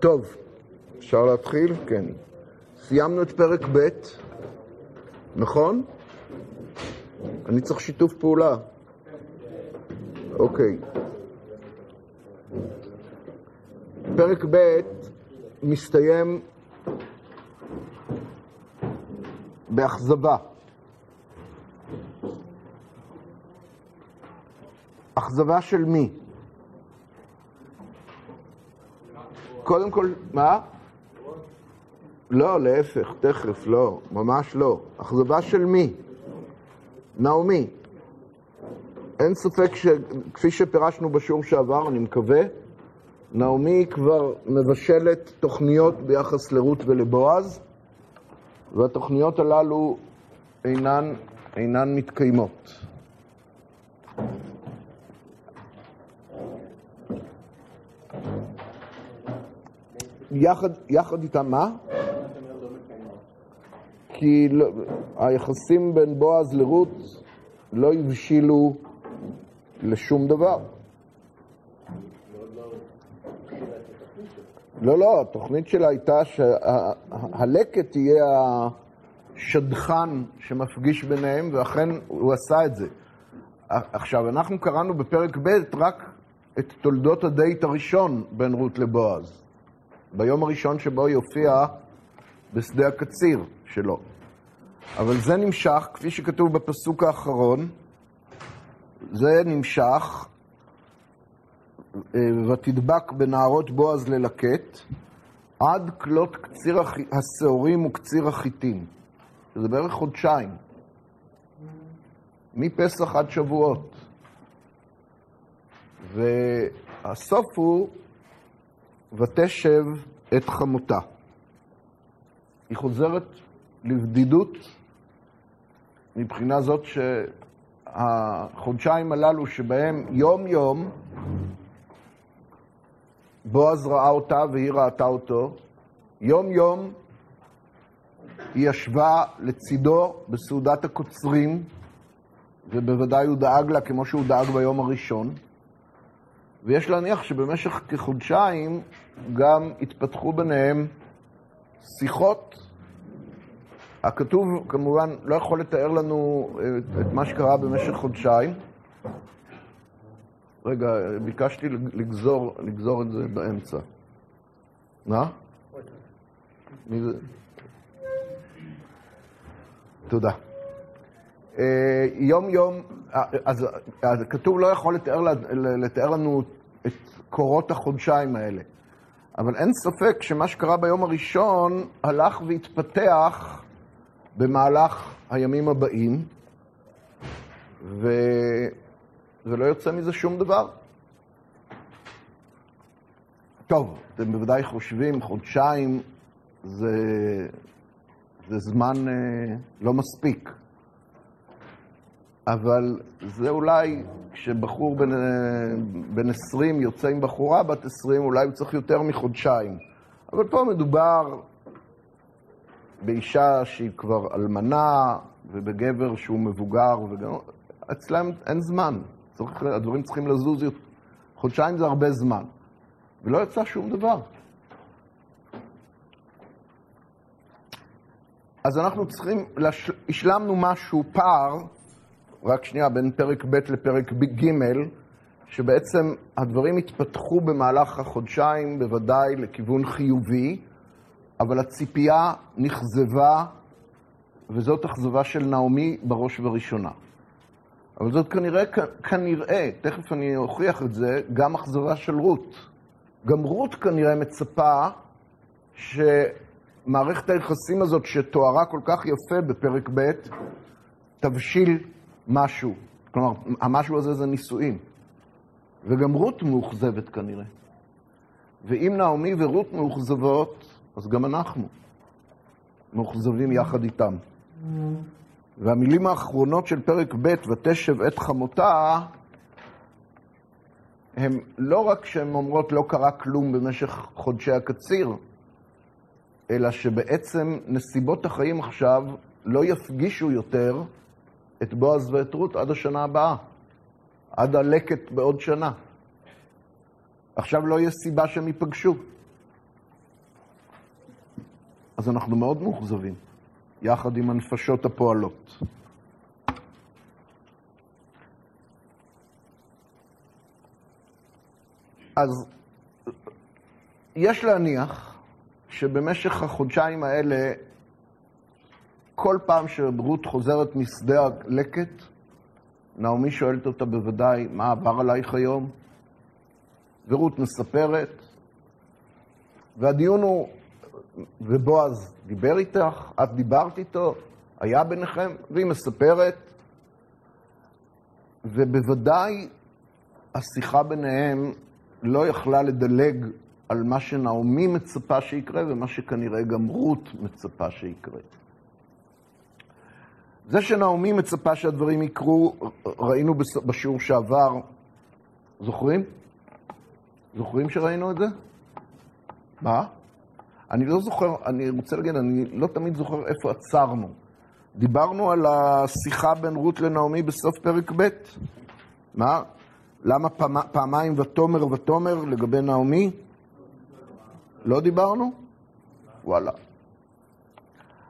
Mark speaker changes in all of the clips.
Speaker 1: טוב, אפשר להתחיל? כן. סיימנו את פרק ב', נכון? אני צריך שיתוף פעולה. אוקיי. פרק ב' מסתיים באכזבה. אכזבה של מי? קודם כל, מה? לא, להפך, תכף, לא, ממש לא. אכזבה של מי? נעמי. אין ספק שכפי שפירשנו בשיעור שעבר, אני מקווה, נעמי כבר מבשלת תוכניות ביחס לרות ולבועז, והתוכניות הללו אינן, אינן מתקיימות. יחד, יחד איתם, מה? כי לא, היחסים בין בועז לרות לא הבשילו לשום דבר. לא, לא, התוכנית שלה הייתה שהלקט תהיה השדכן שמפגיש ביניהם, ואכן הוא עשה את זה. עכשיו, אנחנו קראנו בפרק ב' רק את תולדות הדייט הראשון בין רות לבועז. ביום הראשון שבו היא הופיעה בשדה הקציר שלו. אבל זה נמשך, כפי שכתוב בפסוק האחרון, זה נמשך, אה, ותדבק בנערות בועז ללקט, עד כלות קציר השעורים וקציר החיטים. זה בערך חודשיים. מפסח עד שבועות. והסוף הוא ותשב את חמותה. היא חוזרת לבדידות מבחינה זאת שהחודשיים הללו שבהם יום-יום בועז ראה אותה והיא ראתה אותו, יום-יום היא ישבה לצידו בסעודת הקוצרים, ובוודאי הוא דאג לה כמו שהוא דאג ביום הראשון. ויש להניח שבמשך כחודשיים גם התפתחו ביניהם שיחות. הכתוב כמובן לא יכול לתאר לנו את, את מה שקרה במשך חודשיים. רגע, ביקשתי לגזור, לגזור את זה באמצע. מה? מי זה? תודה. יום יום, אז, אז כתוב לא יכול לתאר, לתאר לנו את קורות החודשיים האלה. אבל אין ספק שמה שקרה ביום הראשון הלך והתפתח במהלך הימים הבאים, ו... ולא יוצא מזה שום דבר. טוב, אתם בוודאי חושבים, חודשיים זה, זה זמן אה, לא מספיק. אבל זה אולי, כשבחור בן, בן 20 יוצא עם בחורה בת 20, אולי הוא צריך יותר מחודשיים. אבל פה מדובר באישה שהיא כבר אלמנה, ובגבר שהוא מבוגר, וגם אצלם אין זמן. צריך, הדברים צריכים לזוז יותר. חודשיים זה הרבה זמן. ולא יצא שום דבר. אז אנחנו צריכים, השלמנו משהו, פער, רק שנייה, בין פרק ב' לפרק ג', שבעצם הדברים התפתחו במהלך החודשיים בוודאי לכיוון חיובי, אבל הציפייה נכזבה, וזאת אכזבה של נעמי בראש ובראשונה. אבל זאת כנראה, כנראה, תכף אני אוכיח את זה, גם אכזבה של רות. גם רות כנראה מצפה שמערכת היחסים הזאת שתוארה כל כך יפה בפרק ב', תבשיל משהו. כלומר, המשהו הזה זה נישואים. וגם רות מאוכזבת כנראה. ואם נעמי ורות מאוכזבות, אז גם אנחנו מאוכזבים יחד איתם. והמילים האחרונות של פרק ב', ותשב את חמותה, הם לא רק שהן אומרות לא קרה כלום במשך חודשי הקציר, אלא שבעצם נסיבות החיים עכשיו לא יפגישו יותר את בועז ואת רות עד השנה הבאה, עד הלקט בעוד שנה. עכשיו לא יש סיבה שהם ייפגשו. אז אנחנו מאוד מאוכזבים, יחד עם הנפשות הפועלות. אז יש להניח שבמשך החודשיים האלה, כל פעם שרות חוזרת משדה הלקט, נעמי שואלת אותה בוודאי, מה עבר עלייך היום? ורות מספרת, והדיון הוא, ובועז דיבר איתך, את דיברת איתו, היה ביניכם, והיא מספרת, ובוודאי השיחה ביניהם לא יכלה לדלג על מה שנעמי מצפה שיקרה ומה שכנראה גם רות מצפה שיקרה. זה שנעמי מצפה שהדברים יקרו, ראינו בשיעור שעבר, זוכרים? זוכרים שראינו את זה? מה? אני לא זוכר, אני רוצה להגיד, אני לא תמיד זוכר איפה עצרנו. דיברנו על השיחה בין רות לנעמי בסוף פרק ב'. מה? למה פעמ, פעמיים ותומר ותומר לגבי נעמי? לא דיברנו? וואלה.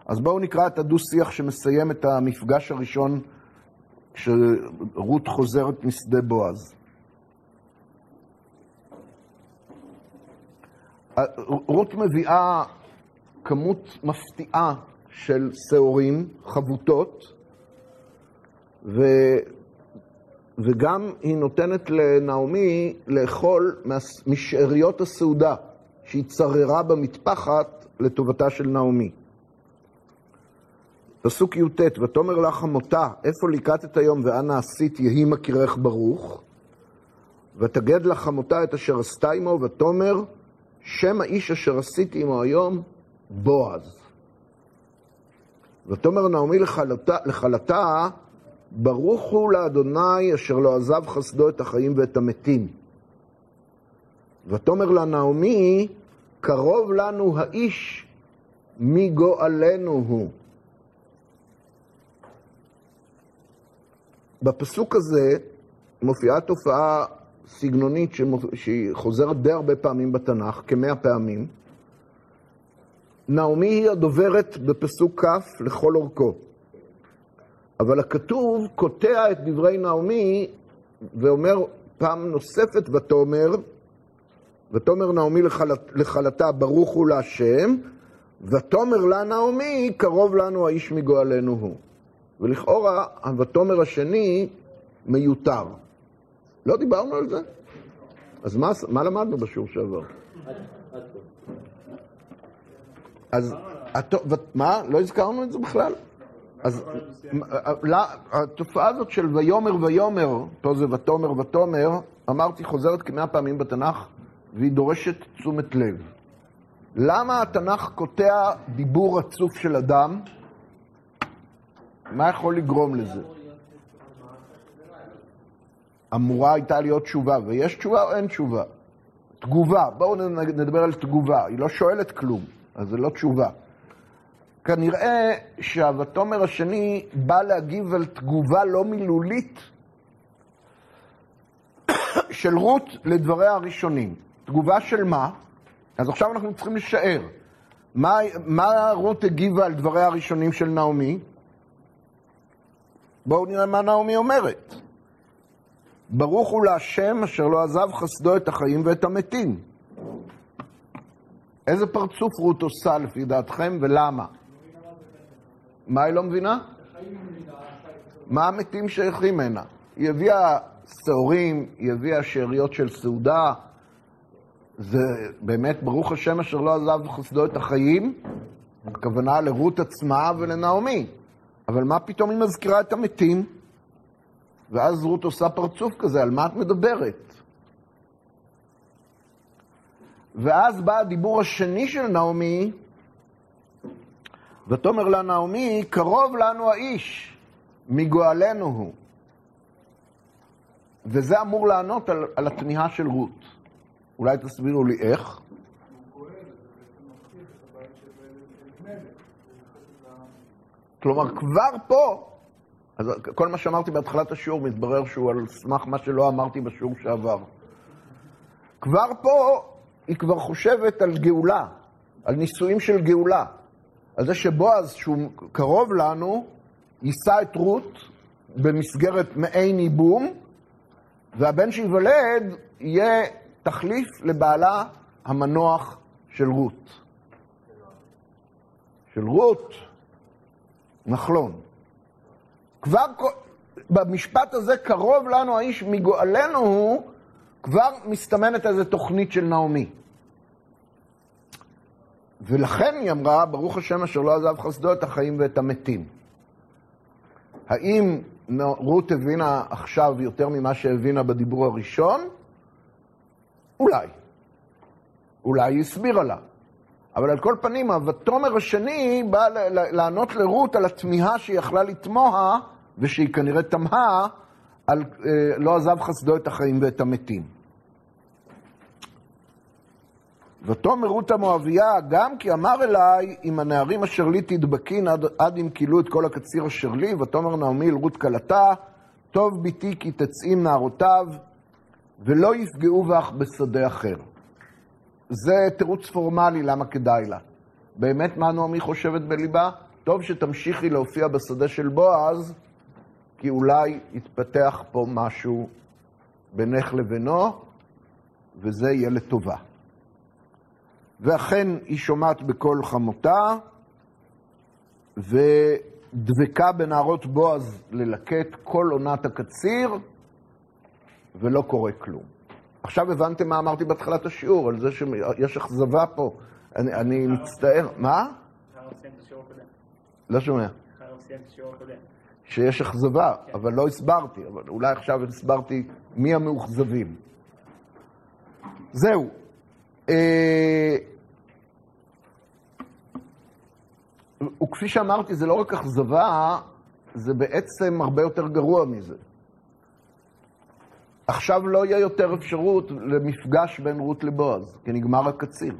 Speaker 1: אז בואו נקרא את הדו-שיח שמסיים את המפגש הראשון כשרות חוזרת משדה בועז. רות מביאה כמות מפתיעה של שעורים, חבוטות, ו... וגם היא נותנת לנעמי לאכול משאריות הסעודה שהיא צררה במטפחת לטובתה של נעמי. פסוק י"ט, ותאמר לך חמותה, איפה ליקטת היום ואנה עשית יהי מכירך ברוך, ותגד לך חמותה את אשר עשתה עמו, ותאמר שם האיש אשר עשיתי עמו היום, בועז. ותאמר נעמי לחלתה, ברוך הוא לאדוני אשר לא עזב חסדו את החיים ואת המתים. ותאמר לה נעמי, קרוב לנו האיש מגואלנו הוא. בפסוק הזה מופיעה תופעה סגנונית שהיא חוזרת די הרבה פעמים בתנ"ך, כמאה פעמים. נעמי היא הדוברת בפסוק כ' לכל אורכו. אבל הכתוב קוטע את דברי נעמי ואומר פעם נוספת ותאמר, ותאמר נעמי לכלתה ברוך הוא להשם, ותאמר לה נעמי קרוב לנו האיש מגואלנו הוא. ולכאורה ה"ותאמר" השני מיותר. לא דיברנו על זה? אז מה, מה למדנו בשיעור שעבר? אז, מה? לא הזכרנו את זה בכלל? אז התופעה הזאת של ויאמר ויאמר, פה זה ותאמר ותאמר, אמרתי, חוזרת כמאה פעמים בתנ"ך, והיא דורשת תשומת לב. למה התנ"ך קוטע דיבור רצוף של אדם? מה יכול לגרום לזה? אמורה הייתה להיות תשובה, ויש תשובה או אין תשובה? תגובה, בואו נדבר על תגובה, היא לא שואלת כלום, אז זה לא תשובה. כנראה שהוותומר השני בא להגיב על תגובה לא מילולית של רות לדבריה הראשונים. תגובה של מה? אז עכשיו אנחנו צריכים לשער. מה, מה רות הגיבה על דבריה הראשונים של נעמי? בואו נראה מה נעמי אומרת. ברוך הוא להשם אשר לא עזב חסדו את החיים ואת המתים. איזה פרצוף רות עושה לפי דעתכם ולמה? מה היא לא מבינה? מה המתים שייכים הנה? היא הביאה שעורים, היא הביאה שאריות של סעודה. זה באמת, ברוך השם אשר לא עזב חסדו את החיים, הכוונה לרות עצמה ולנעמי. אבל מה פתאום היא מזכירה את המתים? ואז רות עושה פרצוף כזה, על מה את מדברת? ואז בא הדיבור השני של נעמי, ותאמר לה נעמי, קרוב לנו האיש, מגואלנו הוא. וזה אמור לענות על, על התמיהה של רות. אולי תסבירו לי איך. כלומר, כבר פה, אז כל מה שאמרתי בהתחלת השיעור מתברר שהוא על סמך מה שלא אמרתי בשיעור שעבר. כבר פה היא כבר חושבת על גאולה, על נישואים של גאולה. על זה שבועז, שהוא קרוב לנו, יישא את רות במסגרת מעין ייבום, והבן שייוולד יהיה תחליף לבעלה המנוח של רות. של רות נחלון. כבר במשפט הזה, קרוב לנו האיש מגואלנו הוא, כבר מסתמנת איזו תוכנית של נעמי. ולכן היא אמרה, ברוך השם אשר לא עזב חסדו את החיים ואת המתים. האם רות הבינה עכשיו יותר ממה שהבינה בדיבור הראשון? אולי. אולי היא הסבירה לה. אבל על כל פנים, ה"ותאמר" השני בא לענות לרות על התמיהה שהיא יכלה לתמוה, ושהיא כנראה תמהה, על אה, לא עזב חסדו את החיים ואת המתים. ותאמר רות המואביה, גם כי אמר אליי, אם הנערים אשר לי תדבקין עד, עד אם כילו את כל הקציר אשר לי, ותאמר נעמי אל רות כלתה, טוב ביתי כי תצאי נערותיו, ולא יפגעו בך בשדה אחר. זה תירוץ פורמלי למה כדאי לה. באמת מה נעמי חושבת בליבה? טוב שתמשיכי להופיע בשדה של בועז, כי אולי יתפתח פה משהו בינך לבינו, וזה יהיה לטובה. ואכן היא שומעת בקול חמותה, ודבקה בנערות בועז ללקט כל עונת הקציר, ולא קורה כלום. עכשיו הבנתם מה אמרתי בתחילת השיעור, על זה שיש אכזבה פה. אני, אני מצטער. מה? לא שומע. שיש אכזבה, אבל לא הסברתי, אבל אולי עכשיו הסברתי מי המאוכזבים. זהו. אה, וכפי שאמרתי, זה לא רק אכזבה, זה בעצם הרבה יותר גרוע מזה. עכשיו לא יהיה יותר אפשרות למפגש בין רות לבועז, כי נגמר הקציר.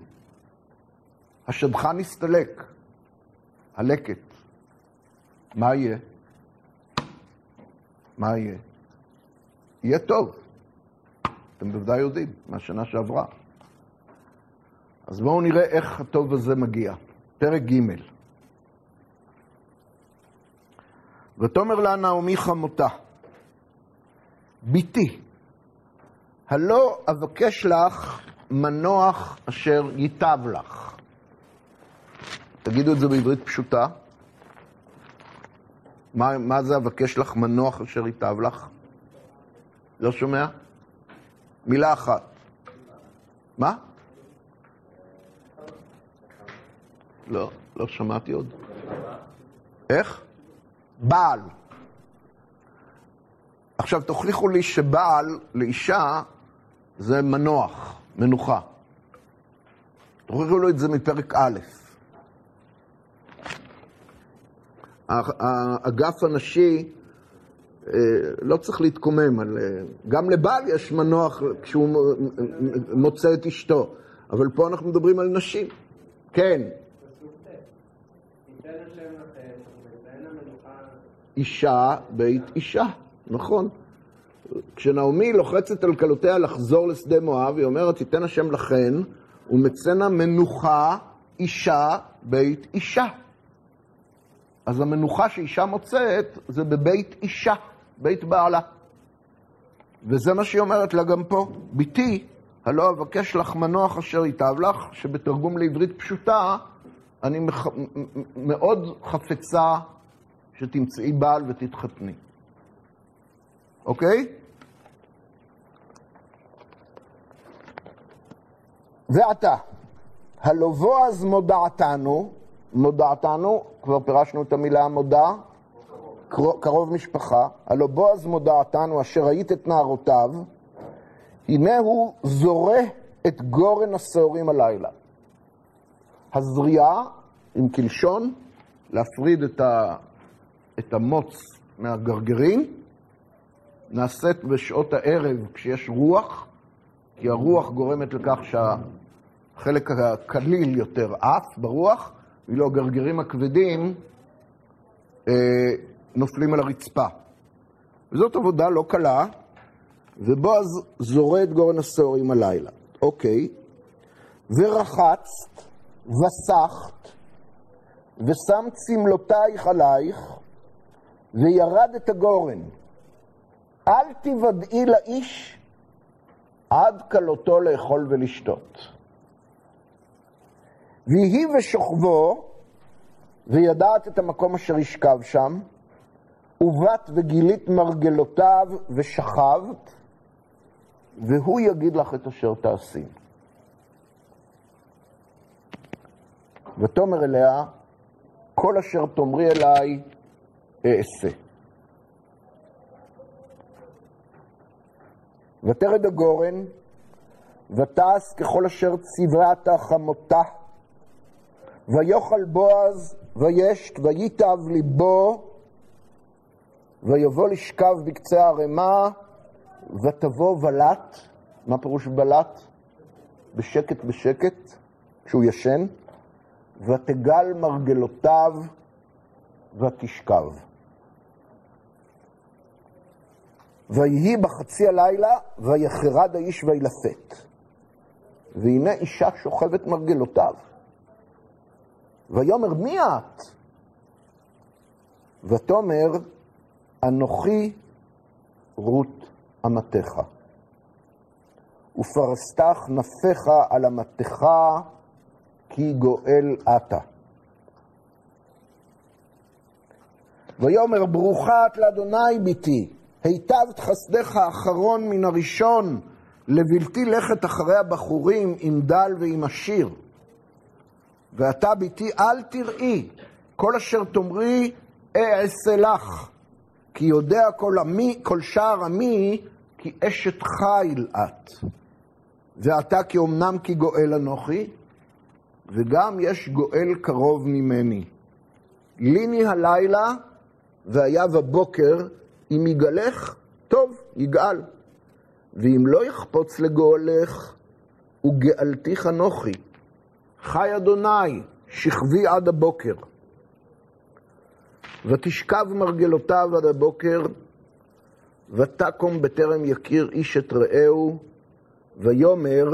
Speaker 1: השדכן הסתלק, הלקט. מה יהיה? מה יהיה? יהיה טוב. אתם בוודאי יודעים, מהשנה שעברה. אז בואו נראה איך הטוב הזה מגיע. פרק ג' ותאמר לה נעמי חמותה, בתי, הלא אבקש לך מנוח אשר ייטב לך. תגידו את זה בעברית פשוטה. מה, מה זה אבקש לך מנוח אשר ייטב לך? לא שומע? מילה אחת. מה? לא, לא שמעתי עוד. איך? בעל. עכשיו, תוכיחו לי שבעל לאישה זה מנוח, מנוחה. תוכיחו לו את זה מפרק א'. האגף הנשי אה, לא צריך להתקומם, על, אה, גם לבעל יש מנוח כשהוא מוצא את אשתו, אבל פה אנחנו מדברים על נשים. כן. אישה בית אישה, נכון. כשנעמי לוחצת על כלותיה לחזור לשדה מואב, היא אומרת, תיתן השם לכן, ומצאנה מנוחה אישה בית אישה. אז המנוחה שאישה מוצאת זה בבית אישה, בית בעלה. וזה מה שהיא אומרת לה גם פה. בתי, הלא אבקש לך מנוח אשר ייטב לך, שבתרגום לעברית פשוטה, אני מח... מאוד חפצה שתמצאי בעל ותתחתני. אוקיי? ועתה, הלא בועז מודעתנו, מודעתנו, כבר פירשנו את המילה מודע, קרוב, קרוב משפחה, הלא בועז מודעתנו אשר ראית את נערותיו, הנה הוא זורה את גורן השעורים הלילה. הזריעה, עם קלשון, להפריד את, ה, את המוץ מהגרגרים, נעשית בשעות הערב כשיש רוח, כי הרוח גורמת לכך שהחלק הקליל יותר עף ברוח, ואילו הגרגירים הכבדים אה, נופלים על הרצפה. וזאת עבודה לא קלה, ובועז זורה את גורן השעורים הלילה. אוקיי. ורחצת, וסחת, ושם צמלותייך עלייך, וירד את הגורן. אל תוודאי לאיש עד כלותו לאכול ולשתות. ויהי ושוכבו, וידעת את המקום אשר ישכב שם, ובאת וגילית מרגלותיו ושכבת, והוא יגיד לך את אשר תעשי. ותאמר אליה, כל אשר תאמרי אליי אעשה. ותרד הגורן, ותעש ככל אשר ציוותה חמותה, ויאכל בועז, וישת, וייטב ליבו, ויבוא לשכב בקצה הערימה, ותבוא בלט, מה פירוש בלט? בשקט בשקט, כשהוא ישן, ותגל מרגלותיו ותשכב. ויהי בחצי הלילה, ויחרד האיש וילפת. והנה אישה שוכבת מרגלותיו. ויאמר, מי את? ותאמר, אנוכי רות אמתך. ופרסתך נפיך על אמתך, כי גואל אתה. ויאמר, ברוכה את לאדוני ביתי, היטבת חסדך האחרון מן הראשון, לבלתי לכת אחרי הבחורים עם דל ועם עשיר. ואתה ביתי אל תראי, כל אשר תאמרי אעשה לך, כי יודע כל, עמי, כל שער עמי, כי אשת חיל את. ואתה כי אמנם כי גואל אנוכי, וגם יש גואל קרוב ממני. ליני הלילה, והיה בבוקר, אם יגלך, טוב, יגאל. ואם לא יחפוץ לגואלך, וגאלתיך אנוכי. חי אדוני, שכבי עד הבוקר. ותשכב מרגלותיו עד הבוקר, ותקום בטרם יכיר איש את רעהו, ויאמר,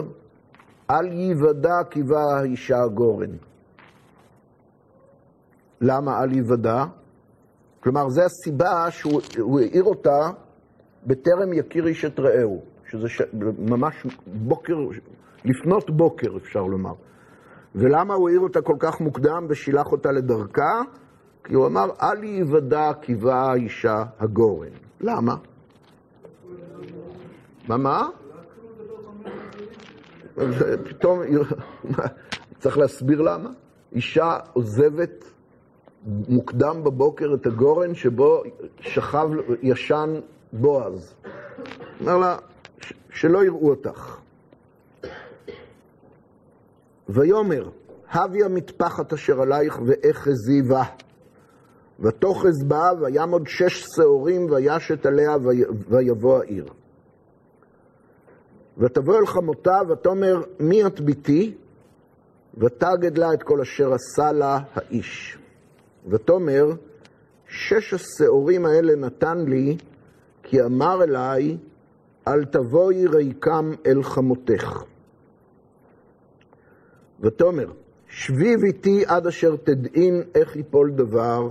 Speaker 1: אל ייוודע כי באה האישה הגורן. למה אל ייוודע? כלומר, זו הסיבה שהוא העיר אותה בטרם יכיר איש את רעהו, שזה ש... ממש בוקר, לפנות בוקר אפשר לומר. ולמה הוא העיר אותה כל כך מוקדם ושילח אותה לדרכה? כי הוא אמר, אל ייוודע כי באה האישה הגורן. למה? מה, מה? פתאום, צריך להסביר למה? אישה עוזבת מוקדם בבוקר את הגורן שבו שכב, ישן בועז. אומר לה, שלא יראו אותך. ויאמר, הבי המטפחת אשר עלייך ואחזי בה. ותאחז בה, ויעמוד שש שעורים, וישת עליה, ויבוא העיר. ותבוא אל חמותה, ותאמר, מי את ביתי? ותגד לה את כל אשר עשה לה האיש. ותאמר, שש השעורים האלה נתן לי, כי אמר אליי, אל תבואי ריקם אל חמותך. ותאמר, שבי ביתי עד אשר תדעין איך יפול דבר,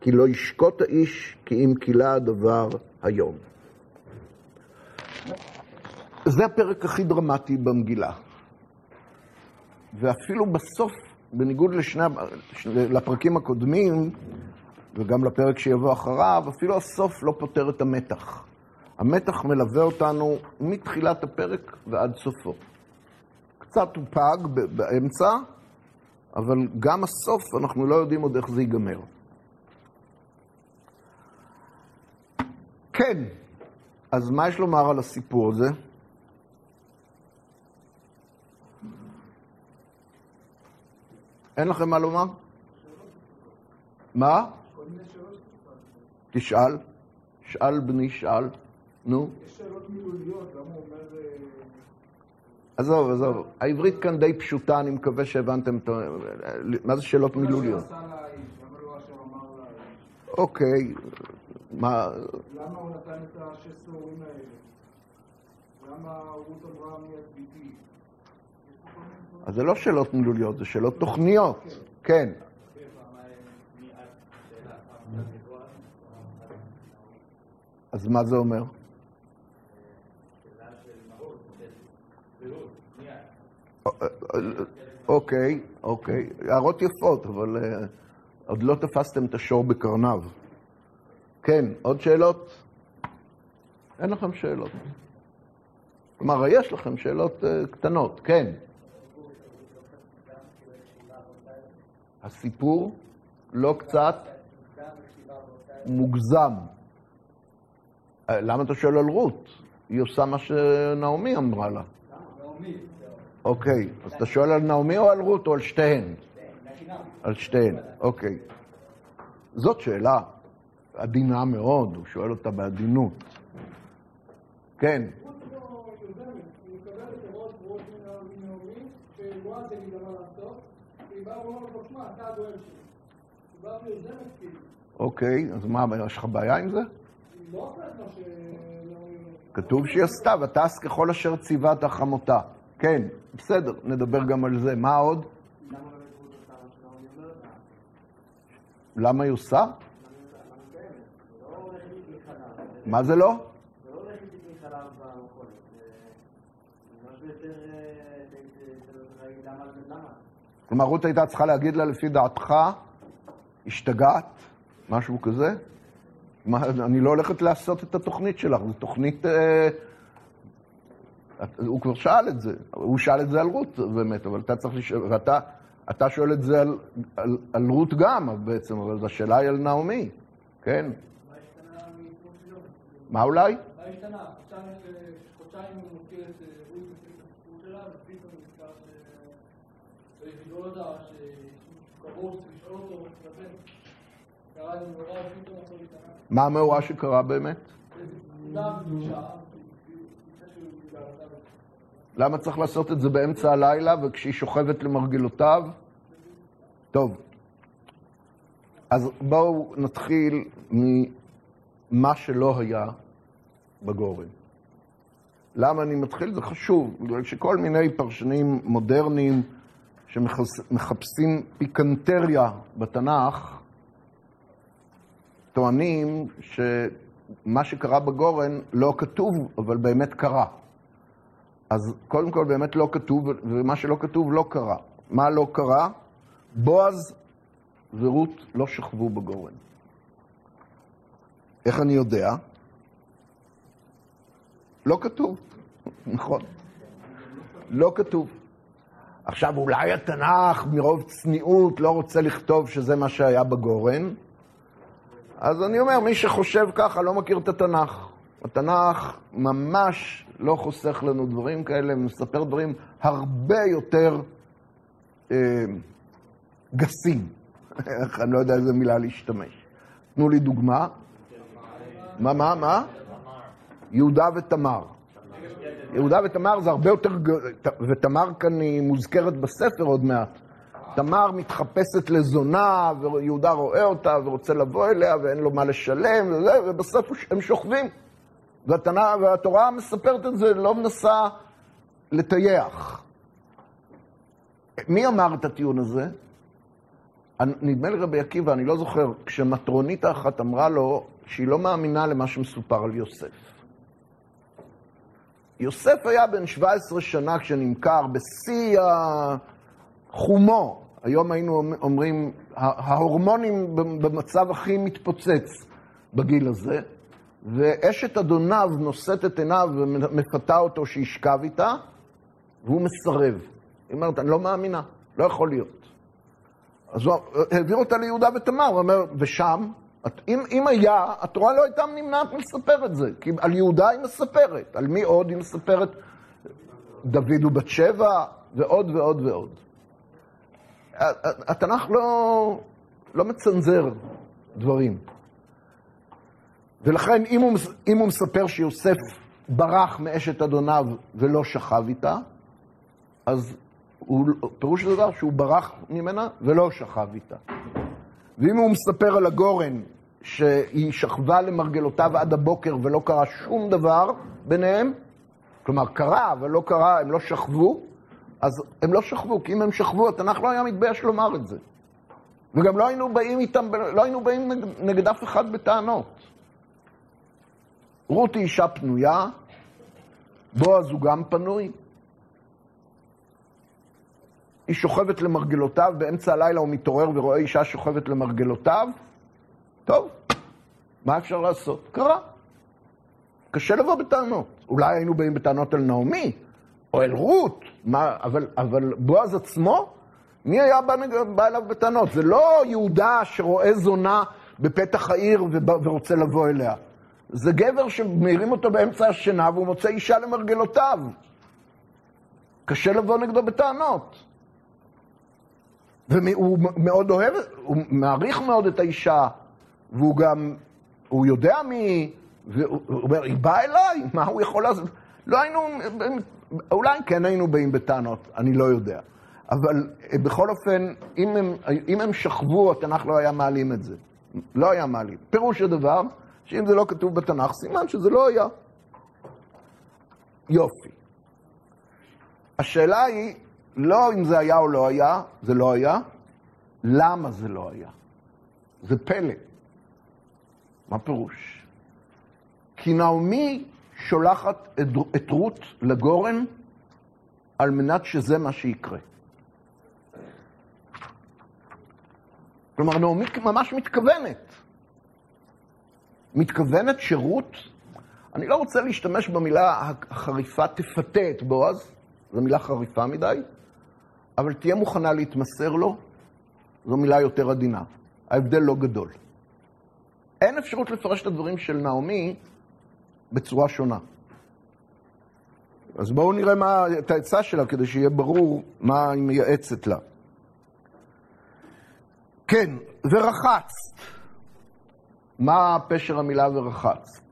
Speaker 1: כי לא ישקוט האיש, כי אם כילה הדבר היום. זה הפרק הכי דרמטי במגילה. ואפילו בסוף, בניגוד לשני, לפרקים הקודמים, וגם לפרק שיבוא אחריו, אפילו הסוף לא פותר את המתח. המתח מלווה אותנו מתחילת הפרק ועד סופו. קצת הוא פג באמצע, אבל גם הסוף, אנחנו לא יודעים עוד איך זה ייגמר. כן, אז מה יש לומר על הסיפור הזה? אין לכם מה לומר? מה? תשאל. שאל בני שאל. נו.
Speaker 2: יש שאלות מילוליות, למה הוא.
Speaker 1: עזוב, עזוב. העברית כאן די פשוטה, אני מקווה שהבנתם את ה... מה זה שאלות מילוליות?
Speaker 2: אה,
Speaker 1: אוקיי, מה...
Speaker 2: למה הוא נתן את השש סעורים האלה? למה רות אמרה מי את
Speaker 1: אז זה לא שאלות מילוליות, זה שאלות תוכניות. כן.
Speaker 2: כן.
Speaker 1: אז מה זה אומר? אוקיי, אוקיי. הערות יפות, אבל uh, עוד לא תפסתם את השור בקרניו. כן, עוד שאלות? אין לכם שאלות. כלומר, יש לכם שאלות uh, קטנות, כן. הסיפור לא קצת מוגזם. אה, למה אתה שואל על רות? היא עושה מה שנעמי אמרה לה. אוקיי, אז אתה שואל על נעמי או על רות או על שתיהן? על שתיהן, אוקיי. זאת שאלה עדינה מאוד, הוא שואל אותה בעדינות. כן. אוקיי, אז מה, יש לך בעיה עם זה? כתוב שהיא עשתה, ותעש ככל אשר ציוות חמותה. כן, בסדר, נדבר גם על זה. מה עוד? למה היא עושה? מה זה לא? כלומר, רות הייתה צריכה להגיד לה, לפי דעתך, השתגעת? משהו כזה? מה, אני לא הולכת לעשות את התוכנית שלך, זו תוכנית... אה, הוא כבר שאל את זה, הוא שאל את זה על רות באמת, אבל אתה צריך לשאול, ואתה אתה שואל את זה על, על, על רות גם בעצם, אבל השאלה היא על נעמי, כן?
Speaker 2: מה
Speaker 1: אולי?
Speaker 2: השתנה? חודשיים הוא את רות הסיפור שלה, ופתאום נזכר לדאוג אותה, צריך לשאול אותו.
Speaker 1: מה המאורע שקרה באמת?
Speaker 2: כולם בקדושה, לפני שהוא גאלתה.
Speaker 1: למה צריך לעשות את זה באמצע הלילה וכשהיא שוכבת למרגלותיו? טוב, אז בואו נתחיל ממה שלא היה בגורן. למה אני מתחיל? זה חשוב, בגלל שכל מיני פרשנים מודרניים שמחפשים פיקנטריה בתנ"ך, טוענים שמה שקרה בגורן לא כתוב, אבל באמת קרה. אז קודם כל באמת לא כתוב, ומה שלא כתוב לא קרה. מה לא קרה? בועז ורות לא שכבו בגורן. איך אני יודע? לא כתוב, נכון. לא כתוב. עכשיו, אולי התנ"ך מרוב צניעות לא רוצה לכתוב שזה מה שהיה בגורן, אז אני אומר, מי שחושב ככה לא מכיר את התנ"ך. התנ"ך ממש לא חוסך לנו דברים כאלה, מספר דברים הרבה יותר אה, גסים. אני לא יודע איזה מילה להשתמש. תנו לי דוגמה. מה, מה, מה? יהודה ותמר. יהודה ותמר זה הרבה יותר... ותמר כאן היא מוזכרת בספר עוד מעט. תמר מתחפשת לזונה, ויהודה רואה אותה ורוצה לבוא אליה, ואין לו מה לשלם, וזה, ובסוף הם שוכבים. והתנא, והתורה מספרת את זה, לא מנסה לטייח. מי אמר את הטיעון הזה? נדמה לי רבי עקיבא, אני לא זוכר, כשמטרונית אחת אמרה לו שהיא לא מאמינה למה שמסופר על יוסף. יוסף היה בן 17 שנה כשנמכר בשיא חומו. היום היינו אומרים, ההורמונים במצב הכי מתפוצץ בגיל הזה, ואשת אדוניו נושאת את עיניו ומפתה אותו שישכב איתה, והוא מסרב. היא אומרת, אני לא מאמינה, לא יכול להיות. אז הוא העביר אותה ליהודה ותמר, הוא אומר, ושם, את- אם, אם היה, התורה לא הייתה נמנעת מלספר את זה, כי על יהודה היא מספרת, על מי עוד היא מספרת? דוד ובת שבע, ועוד ועוד ועוד. התנ"ך לא, לא מצנזר דברים. ולכן, אם הוא, אם הוא מספר שיוסף ברח מאשת אדוניו ולא שכב איתה, אז הוא, פירוש הדבר שהוא ברח ממנה ולא שכב איתה. ואם הוא מספר על הגורן שהיא שכבה למרגלותיו עד הבוקר ולא קרה שום דבר ביניהם, כלומר קרה אבל לא קרה, הם לא שכבו, אז הם לא שכבו, כי אם הם שכבו, התנ"ך לא היה מתבייש לומר את זה. וגם לא היינו באים איתם, לא היינו באים נגד אף אחד בטענות. רות היא אישה פנויה, בועז הוא גם פנוי. היא שוכבת למרגלותיו, באמצע הלילה הוא מתעורר ורואה אישה שוכבת למרגלותיו. טוב, מה אפשר לעשות? קרה. קשה לבוא בטענות. אולי היינו באים בטענות אל נעמי, או אל רות, מה, אבל, אבל בועז עצמו, מי היה בא, בא אליו בטענות? זה לא יהודה שרואה זונה בפתח העיר ורוצה לבוא אליה. זה גבר שמעירים אותו באמצע השינה והוא מוצא אישה למרגלותיו. קשה לבוא נגדו בטענות. והוא מאוד אוהב, הוא מעריך מאוד את האישה, והוא גם, הוא יודע מי, והוא אומר, היא באה אליי, מה הוא יכול לעשות? לא היינו, אולי כן היינו באים בטענות, אני לא יודע. אבל בכל אופן, אם הם, אם הם שכבו, התנ"ך לא היה מעלים את זה. לא היה מעלים. פירוש הדבר, שאם זה לא כתוב בתנ"ך, סימן שזה לא היה. יופי. השאלה היא, לא אם זה היה או לא היה, זה לא היה, למה זה לא היה? זה פלא. מה פירוש? כי נעמי שולחת את, רות לגורן על מנת שזה מה שיקרה. כלומר, נעמי ממש מתכוונת. מתכוונת שרות, אני לא רוצה להשתמש במילה החריפה תפתה את בועז, זו מילה חריפה מדי, אבל תהיה מוכנה להתמסר לו, זו מילה יותר עדינה. ההבדל לא גדול. אין אפשרות לפרש את הדברים של נעמי בצורה שונה. אז בואו נראה מה, את העצה שלה, כדי שיהיה ברור מה היא מייעצת לה. כן, ורחצת. מה פשר המילה ורחצת?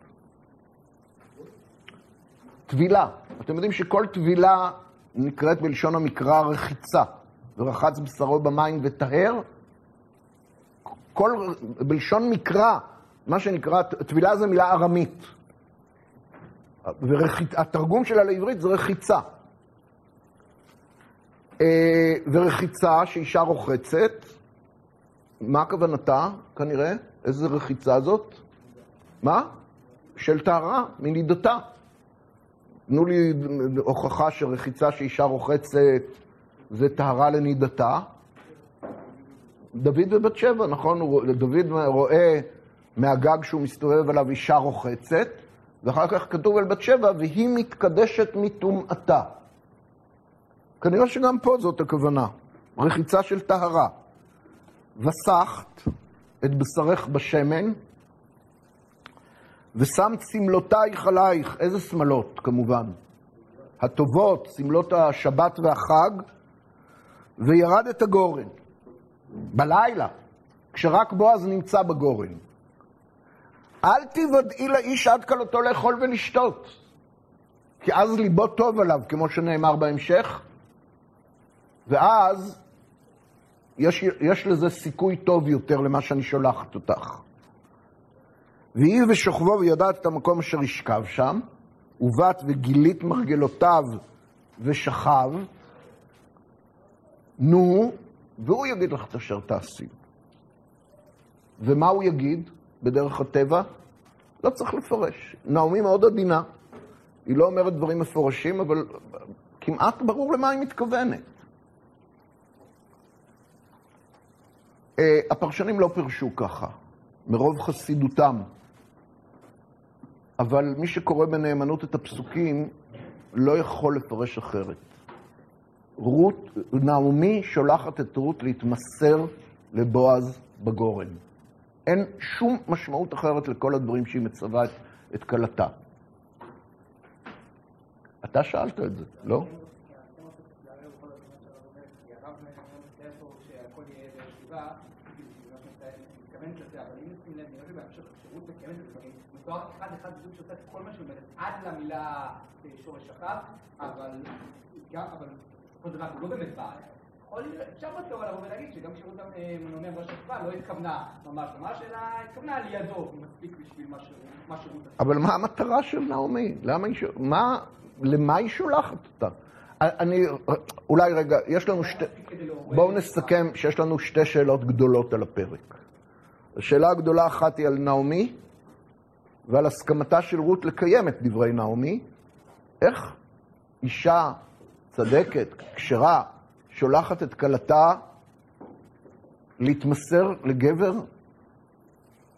Speaker 1: טבילה. אתם יודעים שכל טבילה נקראת בלשון המקרא רחיצה, ורחץ בשרו במים וטהר. כל, בלשון מקרא, מה שנקרא, טבילה זה מילה ארמית. והתרגום שלה לעברית זה רחיצה. אה, ורחיצה שאישה רוחצת, מה כוונתה, כנראה? איזה רחיצה זאת? מה? של טהרה, מנידתה. תנו לי הוכחה שרחיצה שאישה רוחצת זה טהרה לנידתה. דוד ובת שבע, נכון? דוד רואה מהגג שהוא מסתובב עליו אישה רוחצת, ואחר כך כתוב על בת שבע, והיא מתקדשת מטומאתה. כנראה שגם פה זאת הכוונה, רחיצה של טהרה. וסחת את בשרך בשמן, ושם שמלותייך עלייך, איזה שמלות כמובן? הטובות, שמלות השבת והחג, וירד את הגורן. בלילה, כשרק בועז נמצא בגורן. אל תוודאי לאיש עד כלותו לאכול ולשתות, כי אז ליבו טוב עליו, כמו שנאמר בהמשך, ואז יש, יש לזה סיכוי טוב יותר למה שאני שולחת אותך. ויהי ושוכבו וידעת את המקום אשר ישכב שם, ובאת וגילית מרגלותיו ושכב, נו, והוא יגיד לך את אשר תעשי. ומה הוא יגיד בדרך הטבע? לא צריך לפרש. נעמי מאוד עדינה. היא לא אומרת דברים מפורשים, אבל כמעט ברור למה היא מתכוונת. הפרשנים לא פירשו ככה, מרוב חסידותם. אבל מי שקורא בנאמנות את הפסוקים לא יכול לפרש אחרת. רות, נעמי שולחת את רות להתמסר לבועז בגורן. אין שום משמעות אחרת לכל הדברים שהיא מצווה את כלתה. אתה שאלת את זה, לא? מתואר אחד אחד בדיוק שעושה את כל מה שאומרת עד למילה שורש אחת, אבל גם, אבל בסופו של דבר הוא לא באמת בא. אפשר בתיאוריה לבוא ולהגיד שגם כשירות המנוני אמרה שכבה לא התכוונה ממש ממש, אלא התכוונה על ידו, מספיק בשביל מה שירות עשה. אבל מה המטרה של נעמי? למה היא, מה, למה היא שולחת אותה? אני, אולי רגע, יש לנו שתי, בואו נסכם שיש לנו שתי שאלות גדולות על הפרק. השאלה הגדולה אחת היא על נעמי, ועל הסכמתה של רות לקיים את דברי נעמי, איך אישה צדקת, כשרה, שולחת את כלתה להתמסר לגבר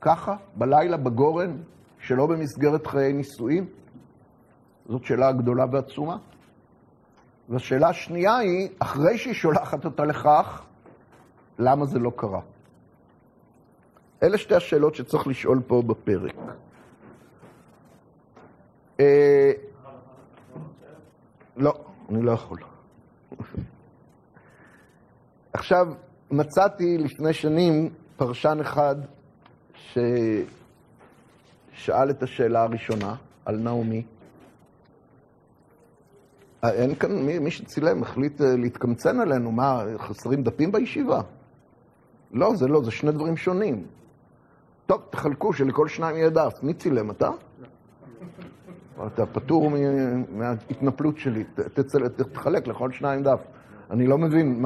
Speaker 1: ככה, בלילה, בגורן, שלא במסגרת חיי נישואים? זאת שאלה גדולה ועצומה. והשאלה השנייה היא, אחרי שהיא שולחת אותה לכך, למה זה לא קרה? אלה שתי השאלות שצריך לשאול פה בפרק. אה, לא, אני לא יכול. עכשיו, מצאתי לפני שנים פרשן אחד ששאל את השאלה הראשונה על נעמי. אה, אין כאן, מי, מי שצילם החליט אה, להתקמצן עלינו, מה, חסרים דפים בישיבה? לא, זה לא, זה שני דברים שונים. טוב, תחלקו שלכל שניים יהיה דף. מי צילם, אתה? אתה פטור מההתנפלות שלי, תחלק לכל שניים דף. אני לא מבין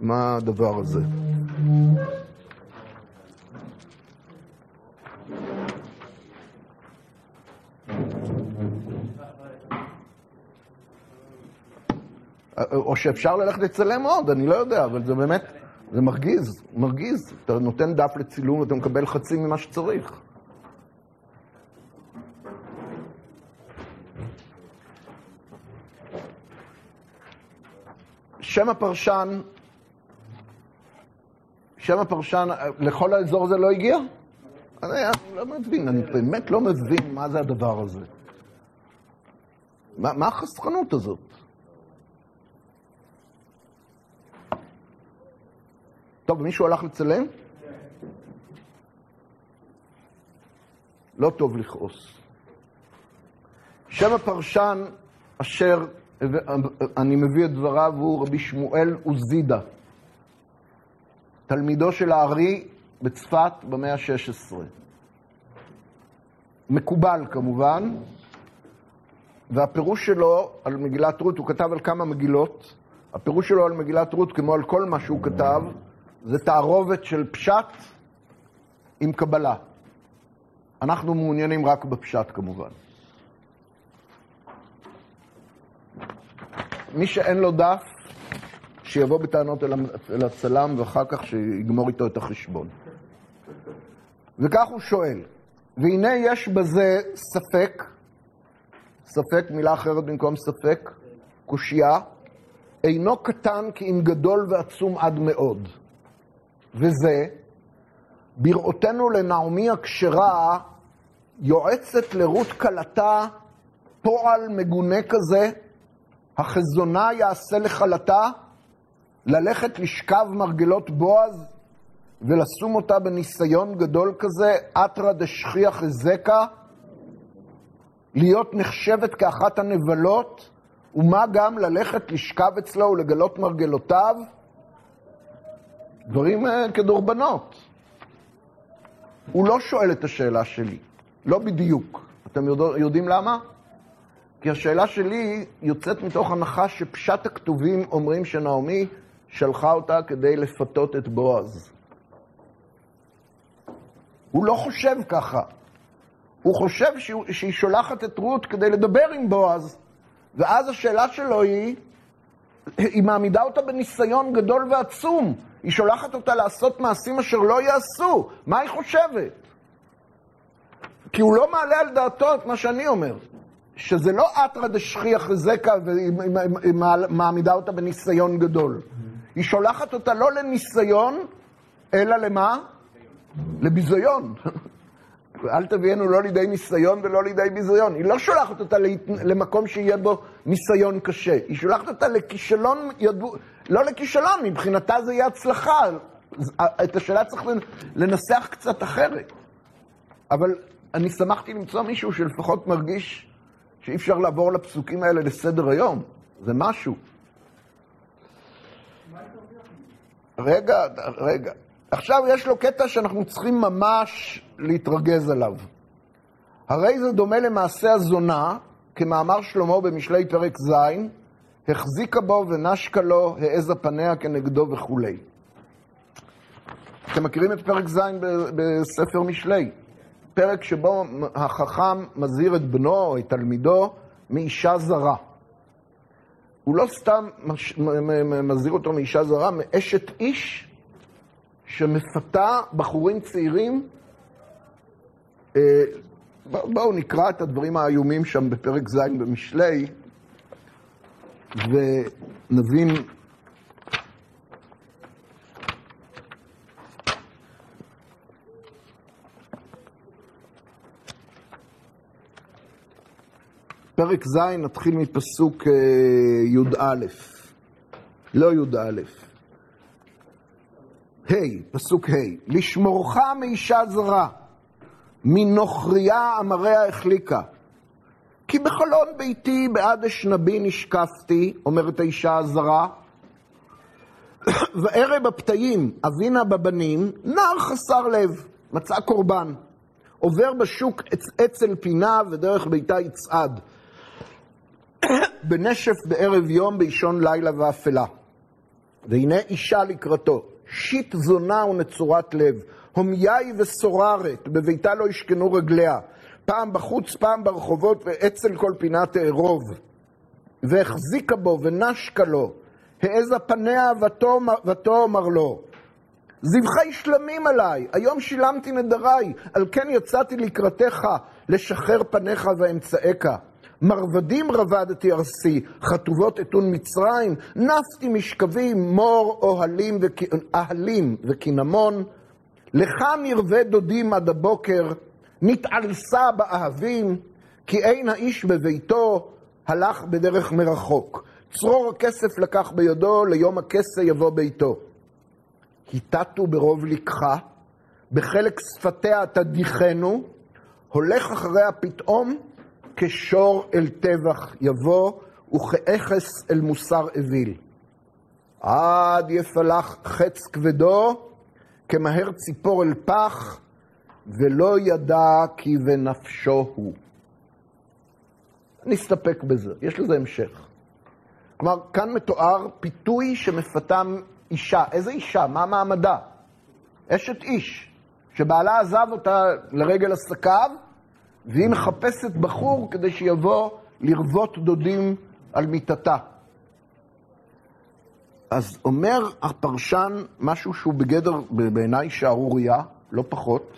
Speaker 1: מה הדבר הזה. או שאפשר ללכת לצלם עוד, אני לא יודע, אבל זה באמת, זה מרגיז, מרגיז. אתה נותן דף לצילום ואתה מקבל חצי ממה שצריך. שם הפרשן, שם הפרשן, לכל האזור הזה לא הגיע? אני, אני לא מבין, אני באמת לא מבין מה זה הדבר הזה. מה, מה החסכנות הזאת? טוב, מישהו הלך לצלם? לא טוב לכעוס. שם הפרשן אשר אני מביא את דבריו, הוא רבי שמואל עוזידה, תלמידו של הארי בצפת במאה ה-16. מקובל כמובן, והפירוש שלו על מגילת רות, הוא כתב על כמה מגילות, הפירוש שלו על מגילת רות, כמו על כל מה שהוא כתב, זה תערובת של פשט עם קבלה. אנחנו מעוניינים רק בפשט כמובן. מי שאין לו דף, שיבוא בטענות אל הצלם ואחר כך שיגמור איתו את החשבון. וכך הוא שואל, והנה יש בזה ספק, ספק, מילה אחרת במקום ספק, קושייה, אינו קטן כי אם גדול ועצום עד מאוד. וזה, בראותנו לנעמי הכשרה, יועצת לרות כלתה פועל מגונה כזה, החזונה יעשה לכלתה, ללכת לשכב מרגלות בועז ולשום אותה בניסיון גדול כזה, אתרא דשכיח חזקה, להיות נחשבת כאחת הנבלות, ומה גם ללכת לשכב אצלו ולגלות מרגלותיו, דברים אה, כדורבנות. הוא לא שואל את השאלה שלי, לא בדיוק. אתם יודעים למה? כי השאלה שלי יוצאת מתוך הנחה שפשט הכתובים אומרים שנעמי שלחה אותה כדי לפתות את בועז. הוא לא חושב ככה. הוא חושב שהיא שולחת את רות כדי לדבר עם בועז, ואז השאלה שלו היא, היא מעמידה אותה בניסיון גדול ועצום. היא שולחת אותה לעשות מעשים אשר לא יעשו. מה היא חושבת? כי הוא לא מעלה על דעתו את מה שאני אומר. שזה לא אתרא דשכיח חזקה והיא מעמידה אותה בניסיון גדול. היא שולחת אותה לא לניסיון, אלא למה? לביזיון. אל תביאנו לא לידי ניסיון ולא לידי ביזיון. היא לא שולחת אותה למקום שיהיה בו ניסיון קשה. היא שולחת אותה לכישלון, ידעו, לא לכישלון, מבחינתה זה יהיה הצלחה. את השאלה צריך לנסח קצת אחרת. אבל אני שמחתי למצוא מישהו שלפחות מרגיש שאי אפשר לעבור לפסוקים האלה לסדר היום. זה משהו. רגע, רגע. עכשיו יש לו קטע שאנחנו צריכים ממש להתרגז עליו. הרי זה דומה למעשה הזונה, כמאמר שלמה במשלי פרק ז', החזיקה בו ונשקה לו, העזה פניה כנגדו וכולי. אתם מכירים את פרק ז' בספר משלי? פרק שבו החכם מזהיר את בנו או את תלמידו מאישה זרה. הוא לא סתם מש... מזהיר אותו מאישה זרה, מאשת איש שמפתה בחורים צעירים. אה, בואו נקרא את הדברים האיומים שם בפרק ז' במשלי, ונבין פרק ז', נתחיל מפסוק אה, י"א, לא י"א. ה', פסוק ה', לשמורך מאישה זרה, מנוכריה אמריה החליקה. כי בחלון ביתי בעד אשנבי נשקפתי, אומרת האישה הזרה, וערב הפתאים אבינה בבנים, נער חסר לב, מצא קורבן. עובר בשוק אצל פינה ודרך ביתה יצעד. בנשף בערב יום, באישון לילה ואפלה. והנה אישה לקראתו, שיט זונה ונצורת לב, הומיי וסוררת, בביתה לא ישכנו רגליה, פעם בחוץ, פעם ברחובות, ואצל כל פינה תערוב. והחזיקה בו ונשקה לו, העזה פניה ותאמר לו, זבחי שלמים עליי, היום שילמתי נדריי, על כן יצאתי לקראתך, לשחרר פניך ואמצעך. מרבדים רבדתי ארסי, חטובות אתון מצרים, נפתי משכבים, מור אוהלים, וכ... אהלים וקינמון. לך מרווה דודים עד הבוקר, נתעלסה באהבים, כי אין האיש בביתו, הלך בדרך מרחוק. צרור הכסף לקח בידו, ליום הכסה יבוא ביתו. היטטו ברוב לקחה, בחלק שפתיה תדיחנו, הולך אחריה פתאום, כשור אל טבח יבוא, וכאכס אל מוסר אוויל. עד יפלח חץ כבדו, כמהר ציפור אל פח, ולא ידע כי בנפשו הוא. נסתפק בזה, יש לזה המשך. כלומר, כאן מתואר פיתוי שמפתה אישה. איזה אישה? מה מעמדה? אשת איש, שבעלה עזב אותה לרגל עסקיו, והיא מחפשת בחור כדי שיבוא לרוות דודים על מיטתה. אז אומר הפרשן משהו שהוא בגדר, בעיניי שערורייה, לא פחות,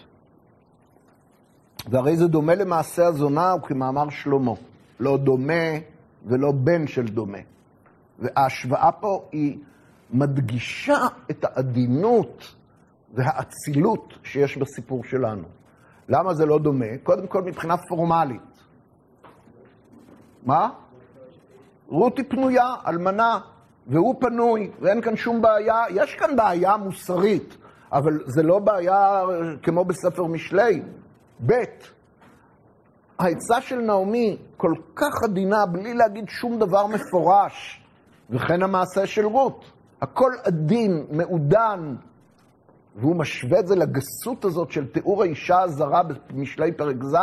Speaker 1: והרי זה דומה למעשה הזונה וכמאמר שלמה. לא דומה ולא בן של דומה. וההשוואה פה היא מדגישה את העדינות והאצילות שיש בסיפור שלנו. למה זה לא דומה? קודם כל מבחינה פורמלית. מה? רות היא פנויה, אלמנה, והוא פנוי, ואין כאן שום בעיה. יש כאן בעיה מוסרית, אבל זה לא בעיה כמו בספר משלי. ב', העצה של נעמי כל כך עדינה, בלי להגיד שום דבר מפורש, וכן המעשה של רות. הכל עדין, מעודן, והוא משווה את זה לגסות הזאת של תיאור האישה הזרה במשלי פרק ז',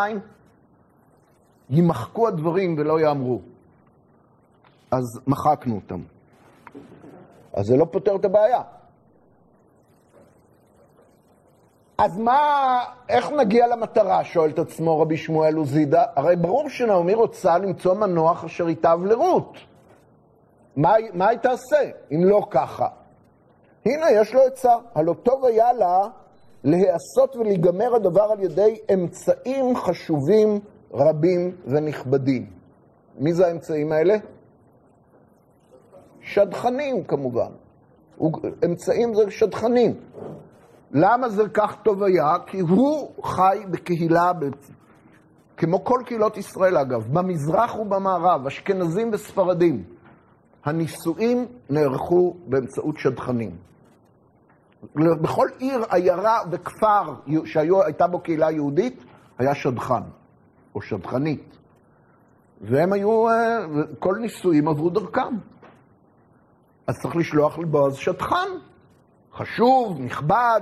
Speaker 1: יימחקו הדברים ולא יאמרו. אז מחקנו אותם. אז זה לא פותר את הבעיה. אז מה, איך נגיע למטרה, שואל את עצמו רבי שמואל עוזידה? הרי ברור שנעמי רוצה למצוא מנוח אשר ייטב לרות. מה, מה היא תעשה אם לא ככה? הנה, יש לו עצה. הלא טוב היה לה להיעשות ולהיגמר הדבר על ידי אמצעים חשובים, רבים ונכבדים. מי זה האמצעים האלה? שדכנים כמובן. אמצעים זה שדכנים. למה זה כך טוב היה? כי הוא חי בקהילה, כמו כל קהילות ישראל אגב, במזרח ובמערב, אשכנזים וספרדים. הנישואים נערכו באמצעות שדכנים. בכל עיר, עיירה וכפר שהייתה בו קהילה יהודית, היה שדכן, או שדכנית. והם היו, אה, כל נישואים עברו דרכם. אז צריך לשלוח לבועז שדכן. חשוב, נכבד,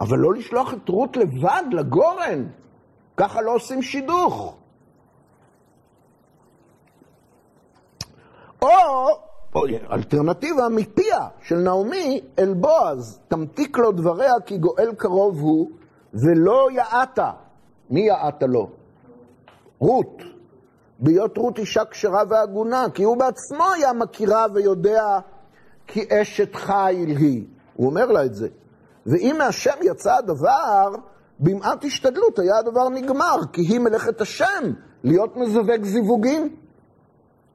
Speaker 1: אבל לא לשלוח את רות לבד לגורן. ככה לא עושים שידוך. או אלטרנטיבה מפיה של נעמי אל בועז, תמתיק לו דבריה כי גואל קרוב הוא, ולא יעתה. מי יעטה לו? רות. בהיות רות אישה כשרה והגונה, כי הוא בעצמו היה מכירה ויודע כי אשת חיל היא. הוא אומר לה את זה. ואם מהשם יצא הדבר, במעט השתדלות היה הדבר נגמר, כי היא מלאכת השם, להיות מזווג זיווגים.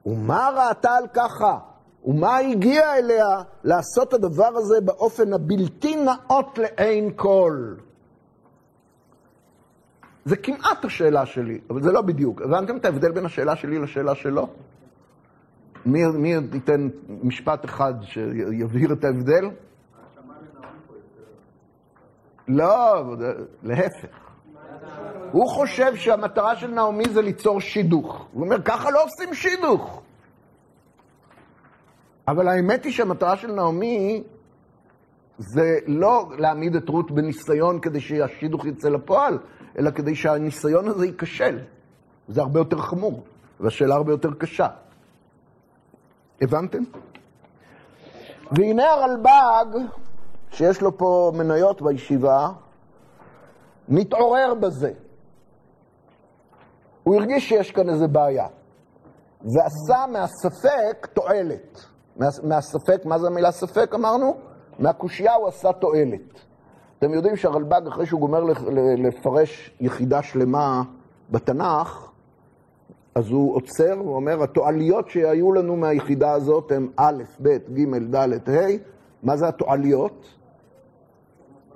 Speaker 1: ומה ראתה על ככה? ומה הגיעה אליה לעשות הדבר הזה באופן הבלתי נאות לעין כל? זה כמעט השאלה שלי, אבל זה לא בדיוק. הבנתם את ההבדל בין השאלה שלי לשאלה שלו? מי, מי ייתן משפט אחד שיבהיר את ההבדל? לא, להפך. הוא חושב שהמטרה של נעמי זה ליצור שידוך. הוא אומר, ככה לא עושים שידוך. אבל האמת היא שהמטרה של נעמי זה לא להעמיד את רות בניסיון כדי שהשידוך יצא לפועל, אלא כדי שהניסיון הזה ייכשל. זה הרבה יותר חמור, והשאלה הרבה יותר קשה. הבנתם? והנה הרלב"ג, שיש לו פה מניות בישיבה, מתעורר בזה. הוא הרגיש שיש כאן איזה בעיה, ועשה מהספק תועלת. מה, מהספק, מה זה המילה ספק אמרנו? מהקושייה הוא עשה תועלת. אתם יודעים שהרלב"ג, אחרי שהוא גומר לפרש יחידה שלמה בתנ"ך, אז הוא עוצר ואומר, התועליות שהיו לנו מהיחידה הזאת הן א', ב', ג', ד', ה', מה זה התועליות?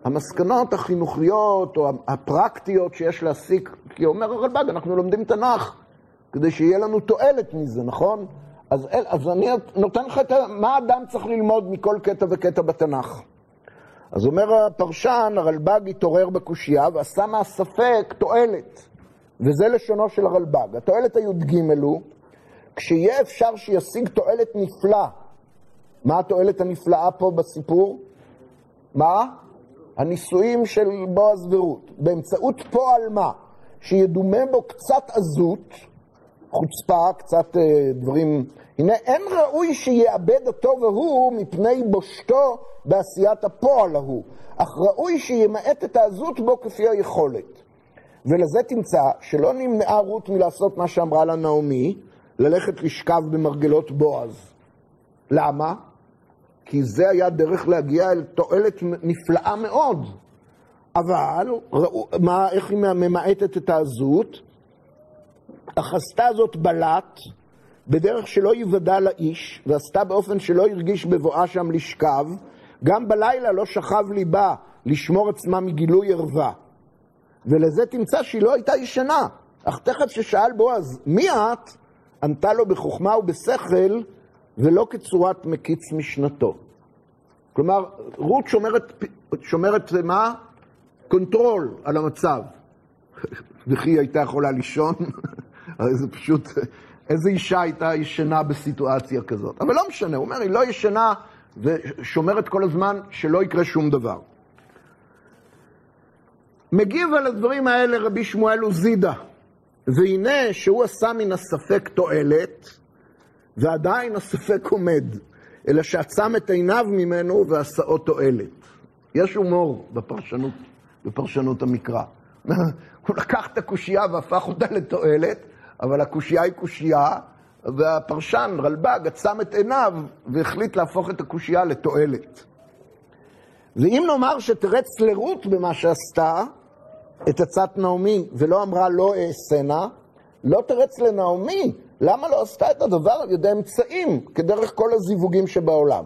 Speaker 1: המסקנות החינוכיות או הפרקטיות שיש להסיק, כי אומר הרלב"ג, אנחנו לומדים תנ"ך כדי שיהיה לנו תועלת מזה, נכון? אז, אז אני נותן לך את מה אדם צריך ללמוד מכל קטע וקטע בתנ"ך. אז אומר הפרשן, הרלב"ג התעורר בקושייה ועשה מהספק תועלת. וזה לשונו של הרלב"ג. התועלת הי"ג הוא, כשיהיה אפשר שישיג תועלת נפלאה. מה התועלת הנפלאה פה בסיפור? מה? הנישואים של בועז ורות. באמצעות פועל מה? שידומה בו קצת עזות, חוצפה, קצת אה, דברים... הנה, אין ראוי שיאבד אותו והוא מפני בושתו בעשיית הפועל ההוא, אך ראוי שימעט את העזות בו כפי היכולת. ולזה תמצא שלא נמנעה רות מלעשות מה שאמרה לה נעמי, ללכת לשכב במרגלות בועז. למה? כי זה היה דרך להגיע אל תועלת נפלאה מאוד. אבל, ראו, מה, איך היא ממעטת את העזות? אך עשתה זאת בלט, בדרך שלא יוודע לאיש, ועשתה באופן שלא הרגיש בבואה שם לשכב, גם בלילה לא שכב ליבה לשמור עצמה מגילוי ערווה. ולזה תמצא שהיא לא הייתה ישנה. אך תכף ששאל בועז, מי את? ענתה לו בחוכמה ובשכל, ולא כצורת מקיץ משנתו. כלומר, רות שומרת, שומרת מה? קונטרול על המצב. וכי היא הייתה יכולה לישון? הרי זה פשוט, איזה אישה הייתה ישנה בסיטואציה כזאת? אבל לא משנה, הוא אומר, היא לא ישנה ושומרת כל הזמן שלא יקרה שום דבר. מגיב על הדברים האלה רבי שמואל עוזידה, והנה שהוא עשה מן הספק תועלת, ועדיין הספק עומד, אלא שעצם את עיניו ממנו ועשאו תועלת. יש הומור בפרשנות, בפרשנות המקרא. הוא לקח את הקושייה והפך אותה לתועלת, אבל הקושייה היא קושייה, והפרשן, רלב"ג, עצם את עיניו והחליט להפוך את הקושייה לתועלת. ואם נאמר שתרץ לרות במה שעשתה, את עצת נעמי, ולא אמרה לא אעשנה, לא תרץ לנעמי, למה לא עשתה את הדבר על ידי אמצעים, כדרך כל הזיווגים שבעולם?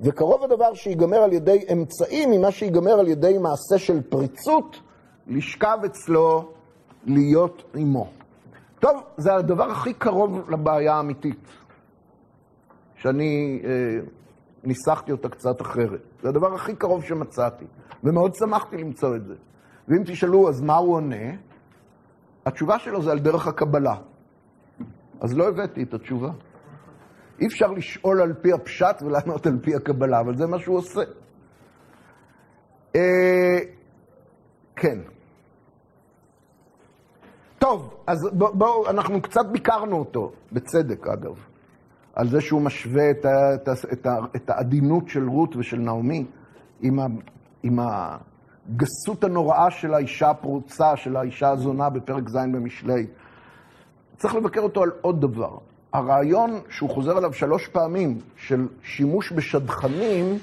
Speaker 1: וקרוב הדבר שיגמר על ידי אמצעים ממה שיגמר על ידי מעשה של פריצות, לשכב אצלו, להיות עמו. טוב, זה הדבר הכי קרוב לבעיה האמיתית, שאני אה, ניסחתי אותה קצת אחרת. זה הדבר הכי קרוב שמצאתי, ומאוד שמחתי למצוא את זה. ואם תשאלו, אז מה הוא עונה? התשובה שלו זה על דרך הקבלה. אז לא הבאתי את התשובה. אי אפשר לשאול על פי הפשט ולענות על פי הקבלה, אבל זה מה שהוא עושה. אה, כן. טוב, אז בואו, בוא, אנחנו קצת ביקרנו אותו, בצדק אגב, על זה שהוא משווה את, ה, את, ה, את, ה, את העדינות של רות ושל נעמי עם, ה, עם הגסות הנוראה של האישה הפרוצה, של האישה הזונה בפרק ז' במשלי. צריך לבקר אותו על עוד דבר. הרעיון שהוא חוזר עליו שלוש פעמים, של שימוש בשדכנים,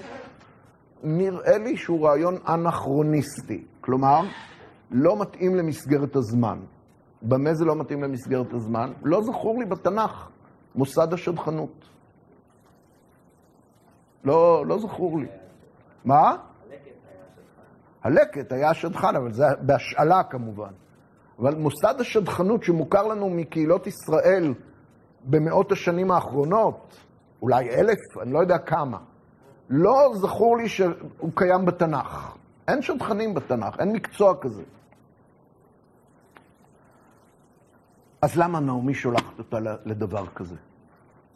Speaker 1: נראה לי שהוא רעיון אנכרוניסטי. כלומר, לא מתאים למסגרת הזמן. במה זה לא מתאים למסגרת הזמן? לא זכור לי בתנ"ך מוסד השדכנות. לא, לא זכור לי. מה? הלקט היה השדכן, אבל זה בהשאלה כמובן. אבל מוסד השדכנות שמוכר לנו מקהילות ישראל במאות השנים האחרונות, אולי אלף, אני לא יודע כמה, לא זכור לי שהוא קיים בתנ"ך. אין שדכנים בתנ"ך, אין מקצוע כזה. אז למה נעמי שולחת אותה לדבר כזה?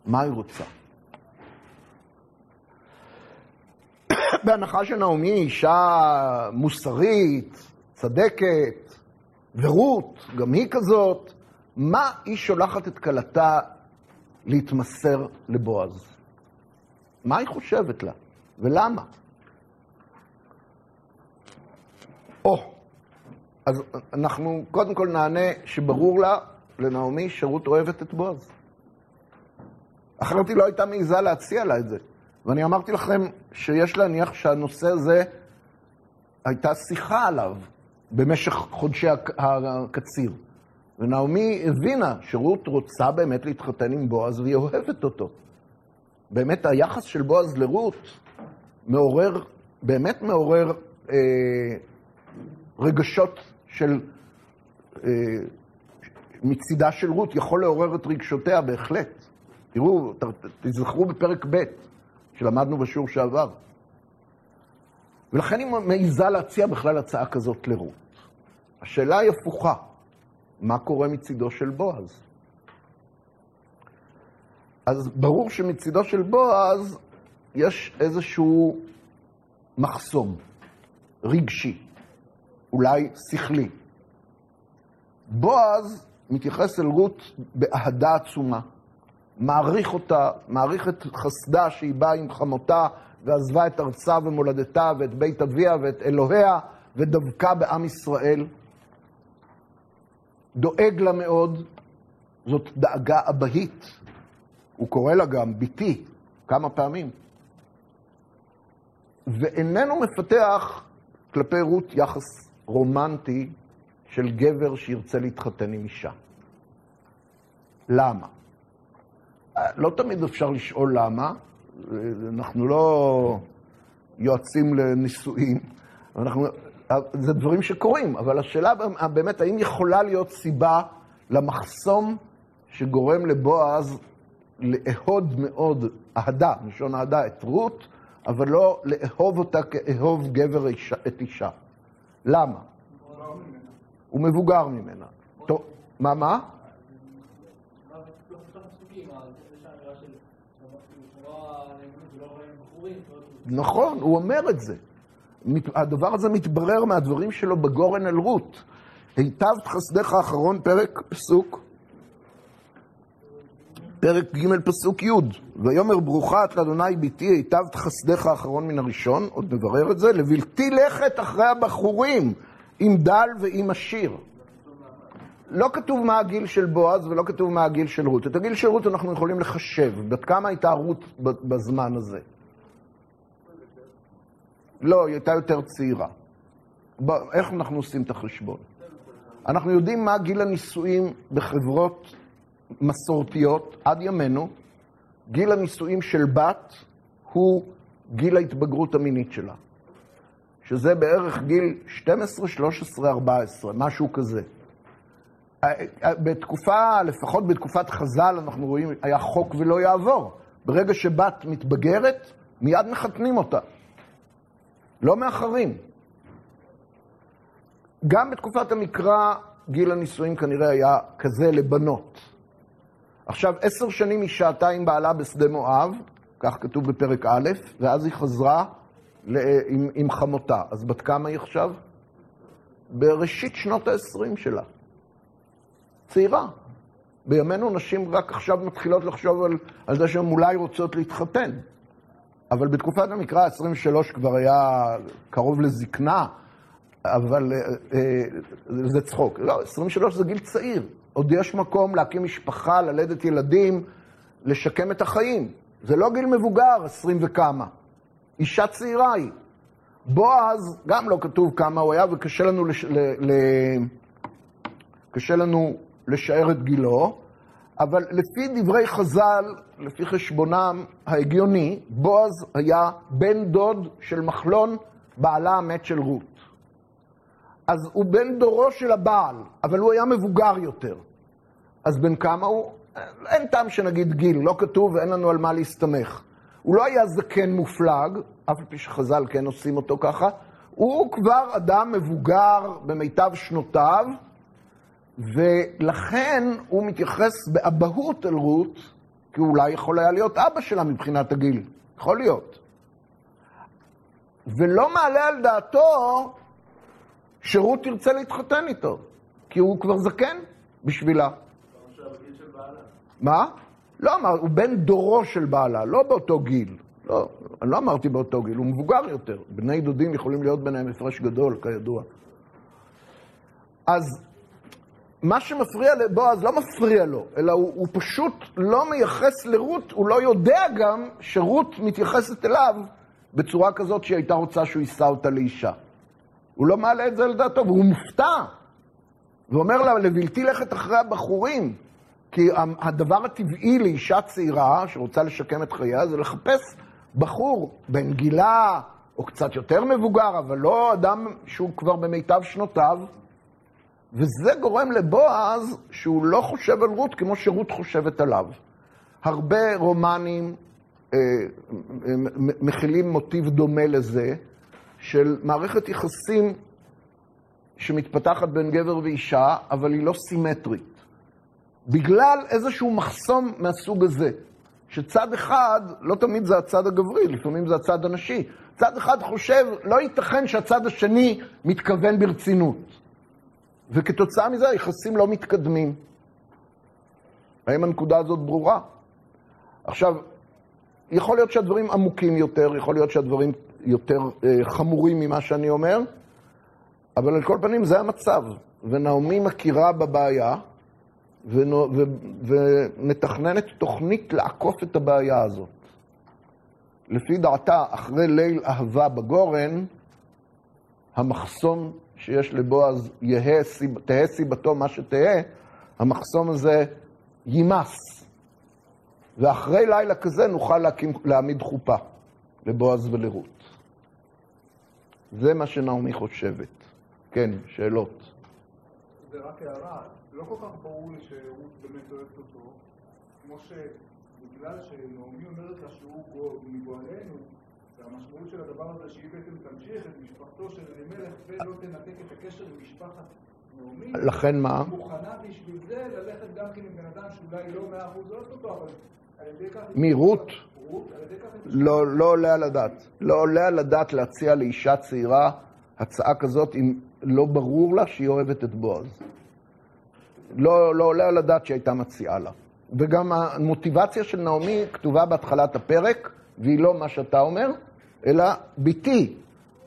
Speaker 1: מה היא רוצה? בהנחה שנעמי היא אישה מוסרית, צדקת, ורות, גם היא כזאת, מה היא שולחת את כלתה להתמסר לבועז? מה היא חושבת לה? ולמה? או, אז אנחנו קודם כל נענה שברור לה, לנעמי, שרות אוהבת את בועז. אחרת היא לא הייתה מעיזה להציע לה את זה. ואני אמרתי לכם שיש להניח שהנושא הזה, הייתה שיחה עליו במשך חודשי הקציר. ונעמי הבינה שרות רוצה באמת להתחתן עם בועז והיא אוהבת אותו. באמת היחס של בועז לרות מעורר, באמת מעורר אה, רגשות של, אה, מצידה של רות, יכול לעורר את רגשותיה בהחלט. תראו, תזכרו בפרק ב' שלמדנו בשיעור שעבר. ולכן היא מעיזה להציע בכלל הצעה כזאת לרות. השאלה היא הפוכה, מה קורה מצידו של בועז? אז ברור שמצידו של בועז יש איזשהו מחסום רגשי, אולי שכלי. בועז מתייחס אל רות באהדה עצומה. מעריך אותה, מעריך את חסדה שהיא באה עם חמותה ועזבה את ארצה ומולדתה ואת בית אביה ואת אלוהיה ודבקה בעם ישראל. דואג לה מאוד, זאת דאגה אבהית. הוא קורא לה גם ביתי כמה פעמים. ואיננו מפתח כלפי רות יחס רומנטי של גבר שירצה להתחתן עם אישה. למה? לא תמיד אפשר לשאול למה, אנחנו לא יועצים לנישואים, אנחנו, זה דברים שקורים, אבל השאלה באמת, האם יכולה להיות סיבה למחסום שגורם לבועז לאהוד מאוד אהדה, מלשון אהדה, את רות, אבל לא לאהוב אותה כאהוב גבר אישה, את אישה. למה? הוא מבוגר ממנה. טוב, מה, מה? נכון, הוא אומר את זה. הדבר הזה מתברר מהדברים שלו בגורן אל רות. היטבת חסדך האחרון, פרק פסוק, פרק ג' פסוק י', ויאמר ברוכה את לאדוני ביתי, היטבת חסדך האחרון מן הראשון, עוד נברר את זה, לבלתי לכת אחרי הבחורים, עם דל ועם עשיר. לא כתוב מה הגיל של בועז ולא כתוב מה הגיל של רות. את הגיל של רות אנחנו יכולים לחשב, בת כמה הייתה רות בזמן הזה. לא, היא הייתה יותר צעירה. איך אנחנו עושים את החשבון? אנחנו יודעים מה גיל הנישואים בחברות מסורתיות עד ימינו. גיל הנישואים של בת הוא גיל ההתבגרות המינית שלה. שזה בערך גיל 12, 13, 14, משהו כזה. בתקופה, לפחות בתקופת חז"ל, אנחנו רואים, היה חוק ולא יעבור. ברגע שבת מתבגרת, מיד מחתנים אותה. לא מאחרים. גם בתקופת המקרא, גיל הנישואים כנראה היה כזה לבנות. עכשיו, עשר שנים היא שעתה עם בעלה בשדה מואב, כך כתוב בפרק א', ואז היא חזרה עם, עם חמותה. אז בת כמה היא עכשיו? בראשית שנות ה-20 שלה. צעירה. בימינו נשים רק עכשיו מתחילות לחשוב על, על זה שהן אולי רוצות להתחתן. אבל בתקופת המקרא ה-23 כבר היה קרוב לזקנה, אבל אה, אה, זה צחוק. לא, 23 זה גיל צעיר. עוד יש מקום להקים משפחה, ללדת ילדים, לשקם את החיים. זה לא גיל מבוגר, 20 וכמה. אישה צעירה היא. בועז, גם לא כתוב כמה הוא היה, וקשה לנו, לש... ל... ל... קשה לנו לשער את גילו, אבל לפי דברי חז"ל, לפי חשבונם ההגיוני, בועז היה בן דוד של מחלון, בעלה המת של רות. אז הוא בן דורו של הבעל, אבל הוא היה מבוגר יותר. אז בן כמה הוא? אין טעם שנגיד גיל, לא כתוב ואין לנו על מה להסתמך. הוא לא היה זקן מופלג, אף על פי שחז"ל כן עושים אותו ככה, הוא כבר אדם מבוגר במיטב שנותיו, ולכן הוא מתייחס באבהות אל רות, כי אולי יכול היה להיות אבא שלה מבחינת הגיל, יכול להיות. ולא מעלה על דעתו שרות תרצה להתחתן איתו, כי הוא כבר זקן בשבילה. מה? לא אמר, הוא בן דורו של בעלה, לא באותו גיל. לא, אני לא אמרתי באותו גיל, הוא מבוגר יותר. בני דודים יכולים להיות ביניהם הפרש גדול, כידוע. אז מה שמפריע לבועז לא מפריע לו, אלא הוא, הוא פשוט לא מייחס לרות, הוא לא יודע גם שרות מתייחסת אליו בצורה כזאת שהיא הייתה רוצה שהוא יישא אותה לאישה. הוא לא מעלה את זה לדעתו, והוא מופתע. ואומר לה, לבלתי לכת אחרי הבחורים. כי הדבר הטבעי לאישה צעירה שרוצה לשקם את חייה זה לחפש בחור בן גילה או קצת יותר מבוגר, אבל לא אדם שהוא כבר במיטב שנותיו. וזה גורם לבועז שהוא לא חושב על רות כמו שרות חושבת עליו. הרבה רומנים אה, מכילים מוטיב דומה לזה, של מערכת יחסים שמתפתחת בין גבר ואישה, אבל היא לא סימטרית. בגלל איזשהו מחסום מהסוג הזה, שצד אחד, לא תמיד זה הצד הגברי, לפעמים זה הצד הנשי. צד אחד חושב, לא ייתכן שהצד השני מתכוון ברצינות. וכתוצאה מזה היחסים לא מתקדמים. האם הנקודה הזאת ברורה? עכשיו, יכול להיות שהדברים עמוקים יותר, יכול להיות שהדברים יותר אה, חמורים ממה שאני אומר, אבל על כל פנים זה המצב. ונעמי מכירה בבעיה, ומתכננת תוכנית לעקוף את הבעיה הזאת. לפי דעתה, אחרי ליל אהבה בגורן, המחסום שיש לבועז, תהא סיבתו מה שתהא, המחסום הזה יימס. ואחרי לילה כזה נוכל להקים, להעמיד חופה לבועז ולרות. זה מה שנעמי חושבת. כן, שאלות.
Speaker 3: זה רק הערה, לא כל כך ברור לי שרות באמת אוהבת אותו, כמו שבגלל שנעמי אומרת לה שהוא מגואלנו, והמשמעות של הדבר הזה שהיא בעצם תמשיך את משפחתו של אלימלך ולא תנתק את הקשר עם משפחת נעמי,
Speaker 1: לכן מה?
Speaker 3: מוכנה בשביל זה ללכת גם כן עם בן אדם שאולי לא מאה אחוז אוהב אותו, אבל על ידי כך...
Speaker 1: מי, רות?
Speaker 3: רות, על ידי כך...
Speaker 1: לא, לא עולה על הדעת. לא עולה על הדעת להציע לאישה צעירה הצעה כזאת אם לא ברור לה שהיא אוהבת את בועז. לא, לא עולה על הדעת שהייתה מציעה לה. וגם המוטיבציה של נעמי כתובה בהתחלת הפרק, והיא לא מה שאתה אומר, אלא ביתי.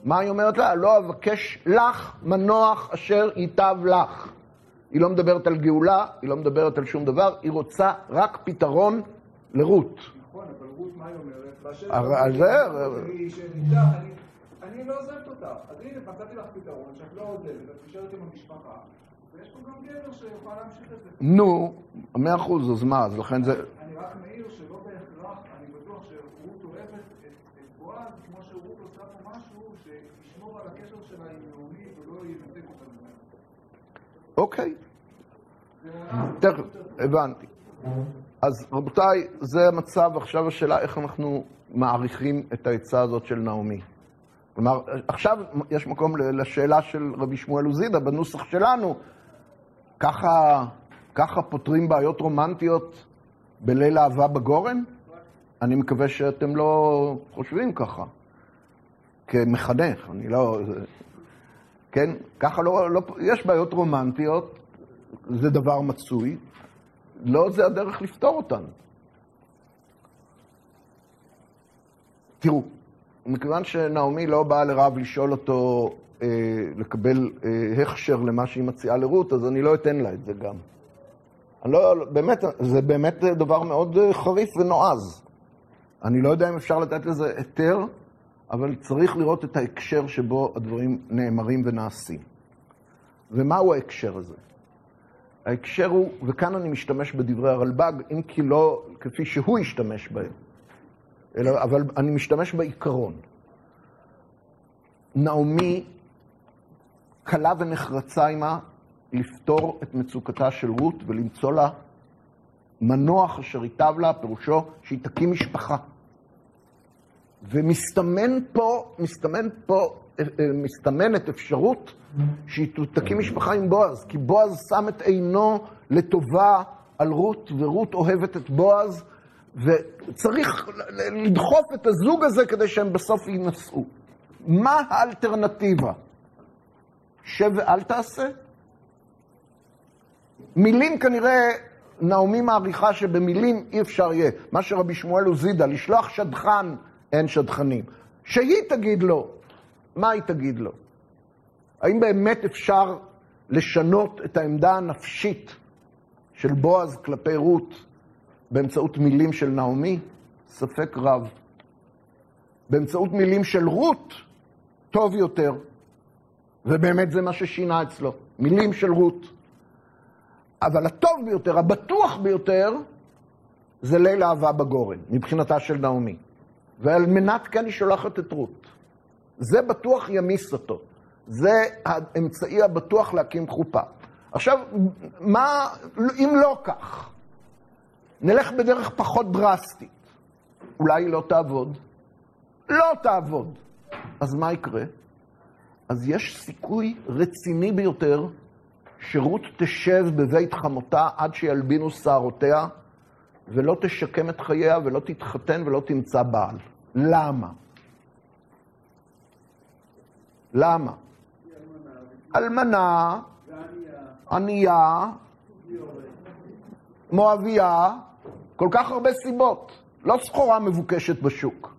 Speaker 1: מה היא אומרת לה? לא אבקש לך מנוח אשר ייטב לך. היא לא מדברת על גאולה, היא לא מדברת על שום דבר, היא רוצה רק פתרון לרות.
Speaker 3: נכון, אבל רות, מה היא אומרת? באשר
Speaker 1: זה...
Speaker 3: היא שניתח, אני- אני לא עוזבת אותך. אז הנה, מצאתי לך פתרון שאת לא עוזבת, את נשארת עם המשפחה, ויש פה גם גבר שיוכל להמשיך את זה.
Speaker 1: נו, מאה אחוז, אז מה, אז לכן זה...
Speaker 3: אני רק מעיר שלא בהכרח, אני בטוח שרות אוהבת את בועז, כמו שרות עושה פה משהו שישמור על הקשר שלה עם נעמי ולא ינתק אותה.
Speaker 1: אוקיי. תכף, הבנתי. אז רבותיי, זה המצב, עכשיו השאלה איך אנחנו מעריכים את העצה הזאת של נעמי. כלומר, עכשיו יש מקום לשאלה של רבי שמואל עוזידה בנוסח שלנו. ככה, ככה פותרים בעיות רומנטיות בליל אהבה בגורן? אני מקווה שאתם לא חושבים ככה. כמחנך, אני לא... כן? ככה לא, לא... יש בעיות רומנטיות, זה דבר מצוי, לא זה הדרך לפתור אותן. תראו, מכיוון שנעמי לא באה לרב לשאול אותו לקבל אה, הכשר למה שהיא מציעה לרות, אז אני לא אתן לה את זה גם. אני לא, באמת, זה באמת דבר מאוד אה, חריף ונועז. אני לא יודע אם אפשר לתת לזה היתר, אבל צריך לראות את ההקשר שבו הדברים נאמרים ונעשים. ומהו ההקשר הזה? ההקשר הוא, וכאן אני משתמש בדברי הרלב"ג, אם כי לא כפי שהוא השתמש בהם, אלא, אבל אני משתמש בעיקרון. נעמי קלה ונחרצה עימה לפתור את מצוקתה של רות ולמצוא לה מנוח אשר ייטב לה, פירושו שהיא תקים משפחה. ומסתמן פה, מסתמן פה, אה, מסתמנת אפשרות שהיא תקים משפחה עם בועז, כי בועז שם את עינו לטובה על רות, ורות אוהבת את בועז, וצריך לדחוף את הזוג הזה כדי שהם בסוף יינשאו. מה האלטרנטיבה? שב ואל תעשה? מילים כנראה, נעמי מעריכה שבמילים אי אפשר יהיה. מה שרבי שמואל עוזידה, לשלוח שדכן, אין שדכנים. שהיא תגיד לו, מה היא תגיד לו? האם באמת אפשר לשנות את העמדה הנפשית של בועז כלפי רות באמצעות מילים של נעמי? ספק רב. באמצעות מילים של רות, טוב יותר. ובאמת זה מה ששינה אצלו, מילים של רות. אבל הטוב ביותר, הבטוח ביותר, זה ליל אהבה בגורן, מבחינתה של נעמי. ועל מנת כן היא שולחת את רות. זה בטוח ימיס אותו. זה האמצעי הבטוח להקים חופה. עכשיו, מה, אם לא כך, נלך בדרך פחות דרסטית. אולי היא לא תעבוד? לא תעבוד. אז מה יקרה? אז יש סיכוי רציני ביותר שרות תשב בבית חמותה עד שילבינו שערותיה, ולא תשקם את חייה ולא תתחתן ולא תמצא בעל. למה? למה? אלמנה, ענייה, מואביה, כל כך הרבה סיבות. לא סחורה מבוקשת בשוק.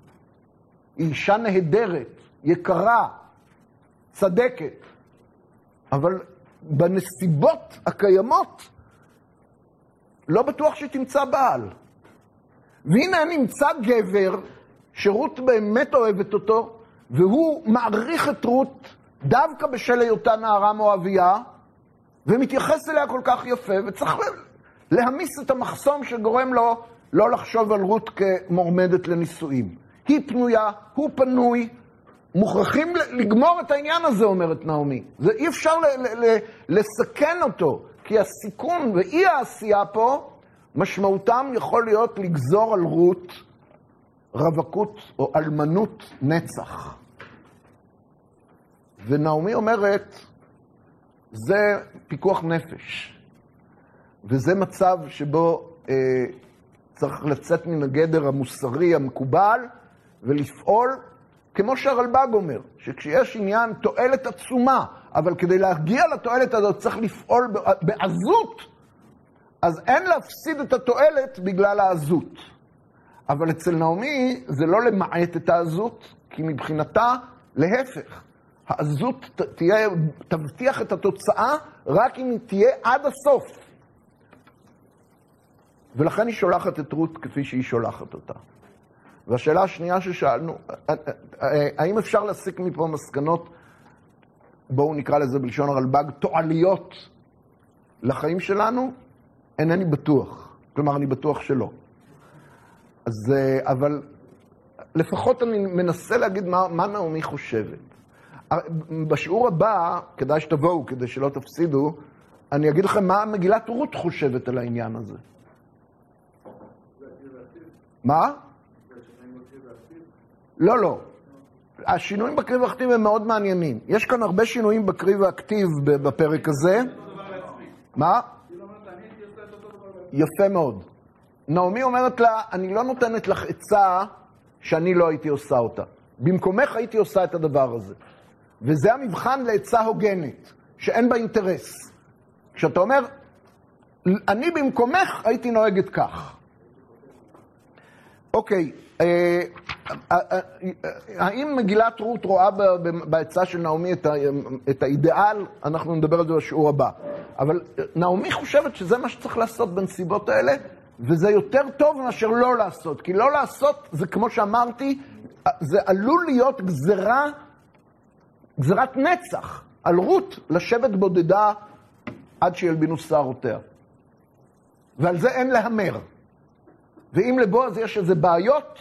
Speaker 1: היא אישה נהדרת, יקרה, צדקת. אבל בנסיבות הקיימות, לא בטוח שתמצא בעל. והנה נמצא גבר שרות באמת אוהבת אותו, והוא מעריך את רות דווקא בשל היותה נערה מואביה, ומתייחס אליה כל כך יפה, וצריך להמיס את המחסום שגורם לו לא לחשוב על רות כמורמדת לנישואים. היא פנויה, הוא פנוי, מוכרחים לגמור את העניין הזה, אומרת נעמי. זה אי אפשר לסכן אותו, כי הסיכון ואי העשייה פה, משמעותם יכול להיות לגזור על רות רווקות או אלמנות נצח. ונעמי אומרת, זה פיקוח נפש, וזה מצב שבו אה, צריך לצאת מן הגדר המוסרי המקובל ולפעול כמו שהרלב"ג אומר, שכשיש עניין תועלת עצומה, אבל כדי להגיע לתועלת הזאת צריך לפעול בעזות, אז אין להפסיד את התועלת בגלל העזות. אבל אצל נעמי זה לא למעט את העזות, כי מבחינתה, להפך, העזות תהיה, תבטיח את התוצאה רק אם היא תהיה עד הסוף. ולכן היא שולחת את רות כפי שהיא שולחת אותה. והשאלה השנייה ששאלנו, האם אפשר להסיק מפה מסקנות, בואו נקרא לזה בלשון הרלב"ג, תועליות לחיים שלנו? אינני בטוח. כלומר, אני בטוח שלא. אז, אבל לפחות אני מנסה להגיד מה, מה נעמי חושבת. בשיעור הבא, כדאי שתבואו, כדי שלא תפסידו, אני אגיד לכם מה מגילת רות חושבת על העניין הזה. מה? לא, לא. השינויים בקריב והכתיב הם מאוד מעניינים. יש כאן הרבה שינויים בקריב והכתיב בפרק הזה. מה? יפה מאוד. נעמי אומרת לה, אני לא נותנת לך עצה שאני לא הייתי עושה אותה. במקומך הייתי עושה את הדבר הזה. וזה המבחן לעצה הוגנת, שאין בה אינטרס. כשאתה אומר, אני במקומך הייתי נוהגת כך. אוקיי, האם מגילת רות רואה בעצה של נעמי את האידיאל? אנחנו נדבר על זה בשיעור הבא. אבל נעמי חושבת שזה מה שצריך לעשות בנסיבות האלה, וזה יותר טוב מאשר לא לעשות. כי לא לעשות, זה כמו שאמרתי, זה עלול להיות גזרה, גזרת נצח על רות לשבת בודדה עד שילבינו שערותיה. ועל זה אין להמר. ואם לבועז יש איזה בעיות,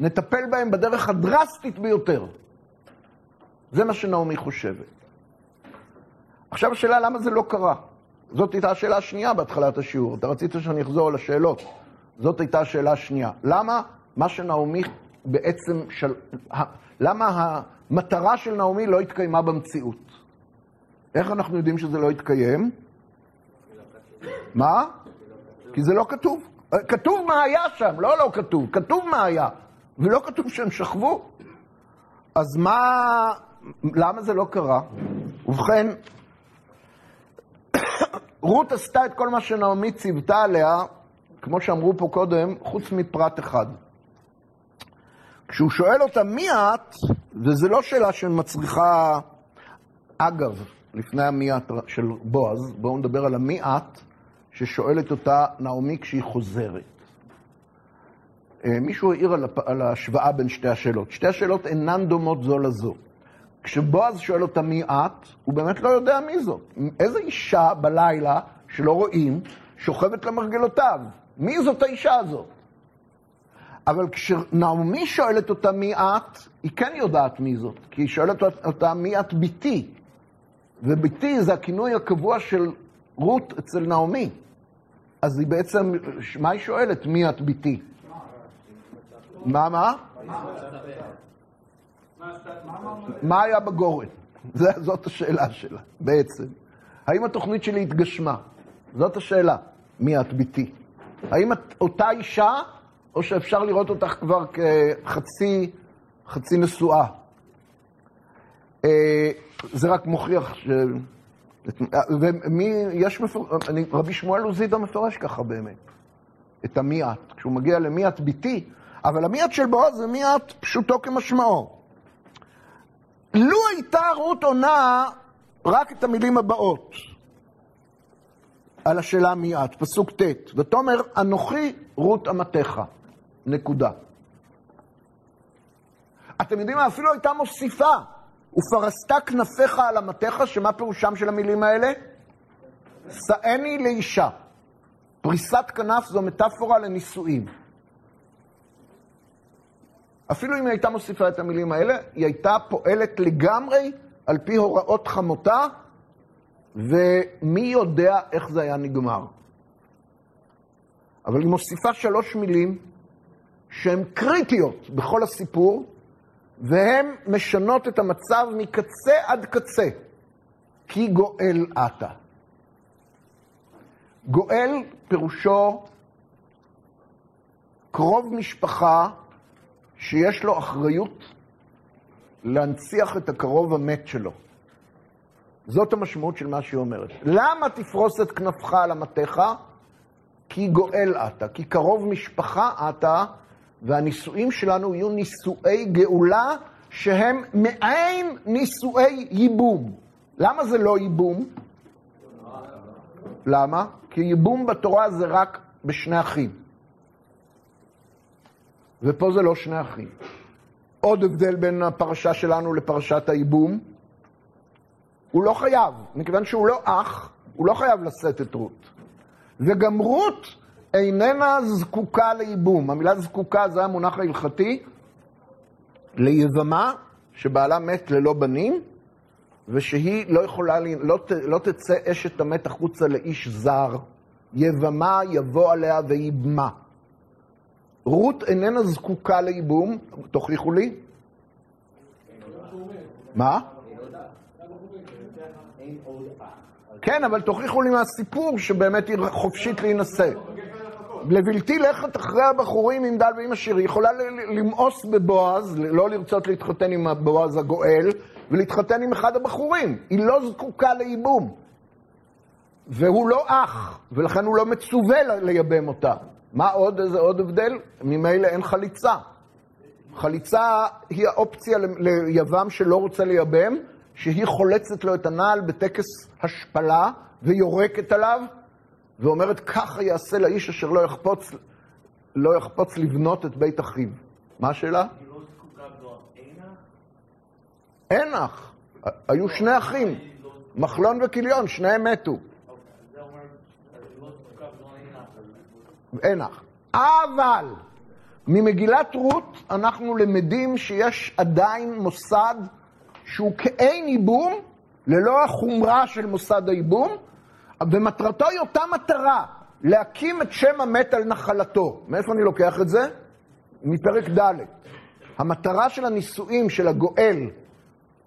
Speaker 1: נטפל בהם בדרך הדרסטית ביותר. זה מה שנעמי חושבת. עכשיו השאלה למה זה לא קרה. זאת הייתה השאלה השנייה בהתחלת השיעור. אתה רצית שאני אחזור על השאלות. זאת הייתה השאלה השנייה. למה מה שנעמי בעצם... של... למה המטרה של נעמי לא התקיימה במציאות? איך אנחנו יודעים שזה לא התקיים? מה? כי זה לא כתוב. כתוב מה היה שם, לא לא כתוב, כתוב מה היה. ולא כתוב שהם שכבו. אז מה, למה זה לא קרה? ובכן, רות עשתה את כל מה שנעמי ציוותה עליה, כמו שאמרו פה קודם, חוץ מפרט אחד. כשהוא שואל אותה מי את, וזו לא שאלה שמצריכה, אגב, לפני המי את של בועז, בואו נדבר על המי את, ששואלת אותה נעמי כשהיא חוזרת. אה, מישהו העיר על ההשוואה בין שתי השאלות. שתי השאלות אינן דומות זו לזו. כשבועז שואל אותה מי את, הוא באמת לא יודע מי זאת. איזה אישה בלילה, שלא רואים, שוכבת למרגלותיו? מי זאת האישה הזאת? אבל כשנעמי שואלת אותה מי את, היא כן יודעת מי זאת, כי היא שואלת אותה מי את ביתי. וביתי זה הכינוי הקבוע של רות אצל נעמי. אז היא בעצם, מה היא שואלת? מי את ביתי? מה, מה? מה היה בגורן? זאת השאלה שלה, בעצם. האם התוכנית שלי התגשמה? זאת השאלה. מי את ביתי? האם את אותה אישה, או שאפשר לראות אותך כבר כחצי חצי נשואה? אה, זה רק מוכיח ש... ומי, יש מפורש, רבי שמואל עוזידו מפרש ככה באמת, את המי את. כשהוא מגיע למי את ביתי, אבל המי את של בועז זה מי את פשוטו כמשמעו. לו הייתה רות עונה רק את המילים הבאות על השאלה מי את, פסוק ט', ותאמר אנוכי רות אמתך, נקודה. אתם יודעים מה? אפילו הייתה מוסיפה, ופרסת כנפיך על אמתך, שמה פירושם של המילים האלה? שאני לאישה. פריסת כנף זו מטאפורה לנישואים. אפילו אם היא הייתה מוסיפה את המילים האלה, היא הייתה פועלת לגמרי על פי הוראות חמותה, ומי יודע איך זה היה נגמר. אבל היא מוסיפה שלוש מילים שהן קריטיות בכל הסיפור, והן משנות את המצב מקצה עד קצה. כי גואל אתה. גואל פירושו קרוב משפחה שיש לו אחריות להנציח את הקרוב המת שלו. זאת המשמעות של מה שהיא אומרת. למה תפרוס את כנפך על אמתיך? כי גואל אתה, כי קרוב משפחה אתה, והנישואים שלנו יהיו נישואי גאולה שהם מעין נישואי ייבום. למה זה לא ייבום? למה? כי ייבום בתורה זה רק בשני אחים. ופה זה לא שני אחים. עוד הבדל בין הפרשה שלנו לפרשת הייבום, הוא לא חייב, מכיוון שהוא לא אח, הוא לא חייב לשאת את רות. וגם רות איננה זקוקה לייבום. המילה זקוקה זה המונח ההלכתי ליבמה שבעלה מת ללא בנים, ושהיא לא יכולה, לא, לא תצא אשת המת החוצה לאיש זר. יבמה יבוא עליה ויבמה. רות איננה זקוקה לייבום, תוכיחו לי. מה? כן, אבל תוכיחו לי מהסיפור שבאמת היא חופשית להינשא. לבלתי לכת אחרי הבחורים אם דל ואם עשיר, היא יכולה למאוס בבועז, לא לרצות להתחתן עם בועז הגואל, ולהתחתן עם אחד הבחורים. היא לא זקוקה לייבום. והוא לא אח, ולכן הוא לא מצווה לייבם אותה. מה עוד, איזה עוד הבדל? ממילא אין חליצה. חליצה היא האופציה ליבם שלא רוצה לייבם, שהיא חולצת לו את הנעל בטקס השפלה ויורקת עליו, ואומרת, ככה יעשה לאיש אשר לא יחפוץ, לא יחפוץ לבנות את בית אחיו. מה השאלה?
Speaker 4: לא?
Speaker 1: אין אח. היו שני אחים,
Speaker 4: לא
Speaker 1: מחלון וכיליון, שניהם מתו.
Speaker 4: אוקיי, לא.
Speaker 1: אין אח. אבל ממגילת רות אנחנו למדים שיש עדיין מוסד שהוא כאין ייבום, ללא החומרה של מוסד הייבום, ומטרתו היא אותה מטרה, להקים את שם המת על נחלתו. מאיפה אני לוקח את זה? מפרק ד'. המטרה של הנישואים של הגואל,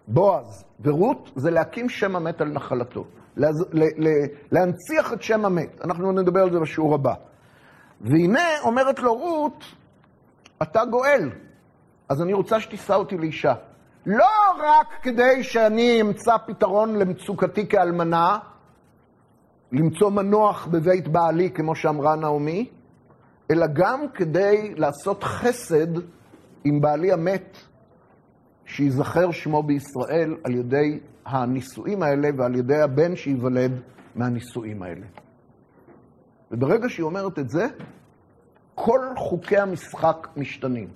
Speaker 1: בועז ורות, זה להקים שם המת על נחלתו. להז... ל... ל... להנציח את שם המת. אנחנו נדבר על זה בשיעור הבא. והנה אומרת לו רות, אתה גואל, אז אני רוצה שתישא אותי לאישה. לא רק כדי שאני אמצא פתרון למצוקתי כאלמנה, למצוא מנוח בבית בעלי, כמו שאמרה נעמי, אלא גם כדי לעשות חסד עם בעלי המת, שייזכר שמו בישראל על ידי הנישואים האלה ועל ידי הבן שייוולד מהנישואים האלה. וברגע שהיא אומרת את זה, כל חוקי המשחק משתנים.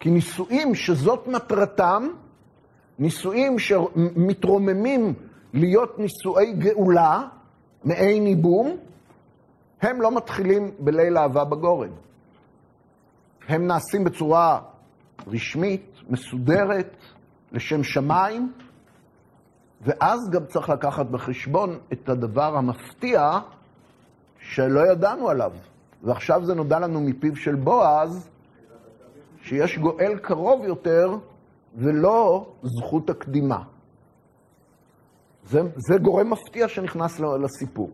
Speaker 1: כי נישואים שזאת מטרתם, נישואים שמתרוממים להיות נישואי גאולה, מעין ייבום, הם לא מתחילים בליל אהבה בגורן. הם נעשים בצורה רשמית, מסודרת, לשם שמיים, ואז גם צריך לקחת בחשבון את הדבר המפתיע שלא ידענו עליו. ועכשיו זה נודע לנו מפיו של בועז, שיש גואל קרוב יותר ולא זכות הקדימה. זה, זה גורם מפתיע שנכנס לסיפור.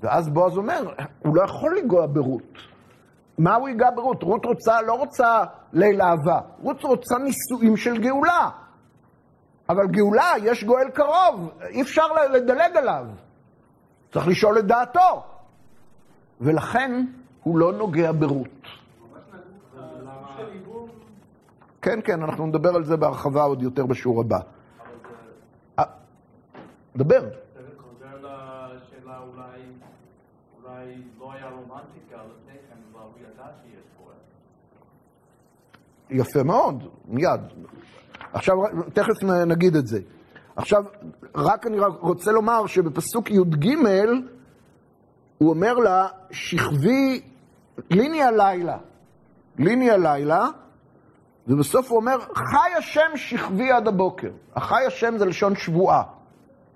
Speaker 1: ואז בועז אומר, הוא לא יכול לנגוע ברות. מה הוא ייגע ברות? רות רוצה, לא רוצה ליל אהבה, רות רוצה נישואים של גאולה. אבל גאולה, יש גואל קרוב, אי אפשר לדלג עליו. צריך לשאול את דעתו. ולכן הוא לא נוגע ברות. כן, כן, אנחנו נדבר על זה בהרחבה עוד יותר בשיעור הבא. דבר.
Speaker 4: זה חוזר לשאלה אולי, אולי לא היה רומנטיקה לפני כן, אבל הוא ידע שיש גואל.
Speaker 1: יפה מאוד, מיד. עכשיו, תכף נגיד את זה. עכשיו, רק אני רוצה לומר שבפסוק י"ג, הוא אומר לה, שכבי, ליני הלילה. ליני הלילה, ובסוף הוא אומר, חי השם שכבי עד הבוקר. החי השם זה לשון שבועה.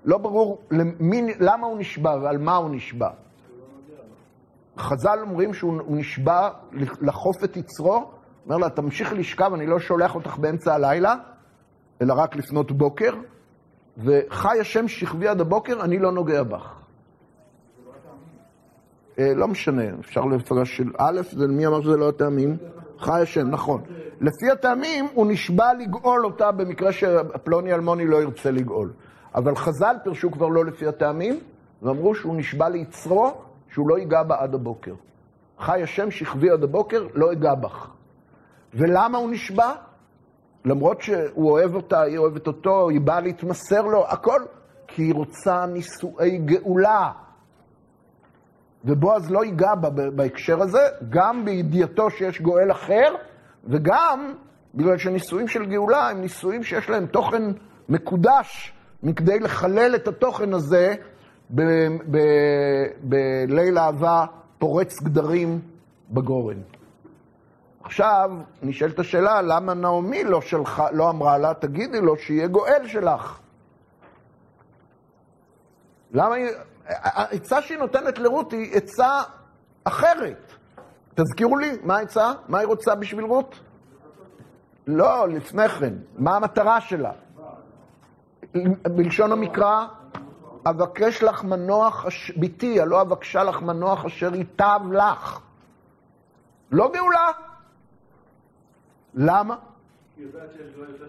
Speaker 1: לא ברור למי, למה הוא נשבע ועל מה הוא נשבע. חז"ל אומרים שהוא הוא נשבע לחוף את יצרו, אומר לה, תמשיך לשכב, אני לא שולח אותך באמצע הלילה, אלא רק לפנות בוקר, וחי השם שכבי עד הבוקר, אני לא נוגע בך. אה, לא משנה, אפשר לפרש של א', זה מי אמר שזה לא הטעמים? חי השם, נכון. לפי הטעמים, הוא נשבע לגאול אותה במקרה שפלוני אלמוני לא ירצה לגאול. אבל חז"ל פירשו כבר לא לפי הטעמים, ואמרו שהוא נשבע ליצרו, שהוא לא ייגע בה עד הבוקר. חי השם שכבי עד הבוקר, לא אגע בך. ולמה הוא נשבע? למרות שהוא אוהב אותה, היא אוהבת אותו, היא באה להתמסר לו, הכל, כי היא רוצה נישואי גאולה. ובועז לא ייגע בה בהקשר הזה, גם בידיעתו שיש גואל אחר, וגם בגלל שנישואים של גאולה הם נישואים שיש להם תוכן מקודש, מכדי לחלל את התוכן הזה בליל אהבה פורץ גדרים בגורן. עכשיו, נשאלת השאלה, למה נעמי לא, שלחה, לא אמרה לה, תגידי לו שיהיה גואל שלך? למה היא... העצה שהיא נותנת לרות היא עצה אחרת. תזכירו לי, מה העצה? מה היא רוצה בשביל רות? לא, לפני כן. מה המטרה שלה? בלשון המקרא, אבקש לך מנוח, אש- בתי, הלא אבקשה לך מנוח אשר ייטב לך. לא גאולה. למה?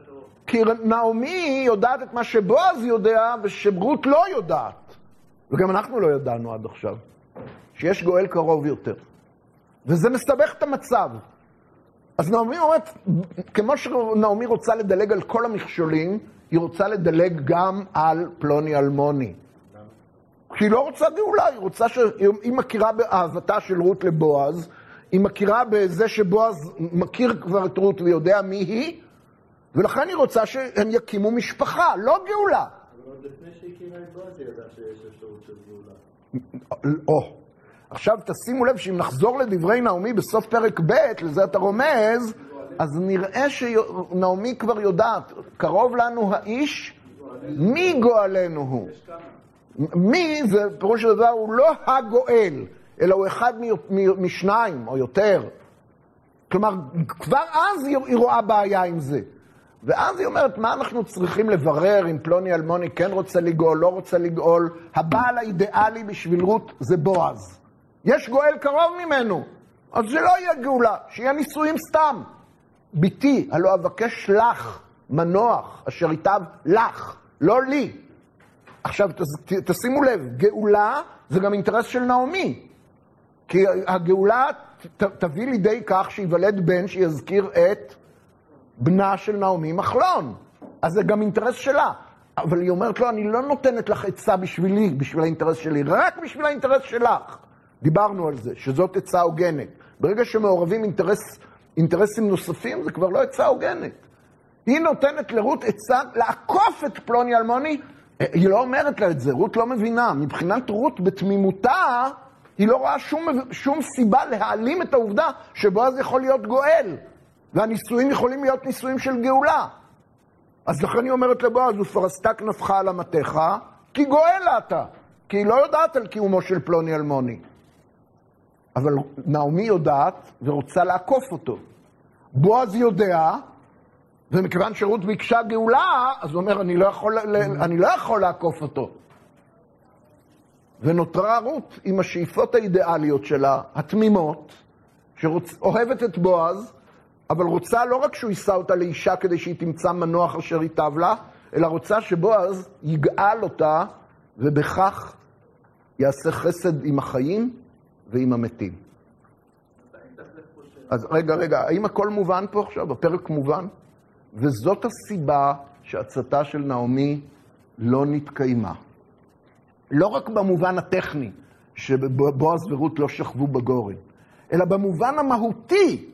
Speaker 4: טוב.
Speaker 1: כי נעמי יודעת את מה שבועז יודע ושרות לא יודעת. וגם אנחנו לא ידענו עד עכשיו, שיש גואל קרוב יותר. וזה מסבך את המצב. אז נעמי אומרת, כמו שנעמי רוצה לדלג על כל המכשולים, היא רוצה לדלג גם על פלוני אלמוני. כי היא לא רוצה גאולה, היא רוצה ש... היא מכירה באהבתה של רות לבועז, היא מכירה בזה שבועז מכיר כבר את רות ויודע מי היא, ולכן היא רוצה שהם יקימו משפחה, לא גאולה.
Speaker 5: אבל עוד לפני שהיא הקימה את בועז היא ידעה שיש אפשרות של גאולה.
Speaker 1: או. עכשיו תשימו לב שאם נחזור לדברי נעמי בסוף פרק ב', לזה אתה רומז, אז נראה שנעמי כבר יודעת, קרוב לנו האיש, מי גואלנו הוא? מי זה, פירוש של דבר, הוא לא הגואל, אלא הוא אחד משניים או יותר. כלומר, כבר אז היא, רואה בעיה עם זה. ואז היא אומרת, מה אנחנו צריכים לברר אם פלוני אלמוני כן רוצה לגאול, לא רוצה לגאול? הבעל האידיאלי בשביל רות זה בועז. יש גואל קרוב ממנו, אז זה לא יהיה גאולה, שיהיה נישואים סתם. בתי, הלא אבקש לך מנוח, אשר ייטב לך, לא לי. עכשיו, תשימו לב, גאולה זה גם אינטרס של נעמי. כי הגאולה תביא לידי כך שייוולד בן שיזכיר את בנה של נעמי מחלון. אז זה גם אינטרס שלה. אבל היא אומרת לו, אני לא נותנת לך עצה בשבילי, בשביל האינטרס שלי, רק בשביל האינטרס שלך. דיברנו על זה, שזאת עצה הוגנת. ברגע שמעורבים אינטרס, אינטרסים נוספים, זה כבר לא עצה הוגנת. היא נותנת לרות עצה לעקוף את פלוני אלמוני, היא לא אומרת לה את זה, רות לא מבינה. מבחינת רות, בתמימותה, היא לא רואה שום, שום סיבה להעלים את העובדה שבועז יכול להיות גואל, והנישואים יכולים להיות נישואים של גאולה. אז לכן היא אומרת לבועז, ופרסת כנפך על אמתיך, כי גואל אתה. כי היא לא יודעת על קיומו של פלוני אלמוני. אבל נעמי יודעת ורוצה לעקוף אותו. בועז יודע, ומכיוון שרות ביקשה גאולה, אז הוא אומר, אני לא יכול, אני לא יכול לעקוף אותו. ונותרה רות עם השאיפות האידיאליות שלה, התמימות, שאוהבת את בועז, אבל רוצה לא רק שהוא יישא אותה לאישה כדי שהיא תמצא מנוח אשר ייטב לה, אלא רוצה שבועז יגאל אותה, ובכך יעשה חסד עם החיים ועם המתים. אז רגע, רגע, האם הכל מובן פה עכשיו? הפרק מובן? וזאת הסיבה שעצתה של נעמי לא נתקיימה. לא רק במובן הטכני, שבועז ורות לא שכבו בגורן, אלא במובן המהותי.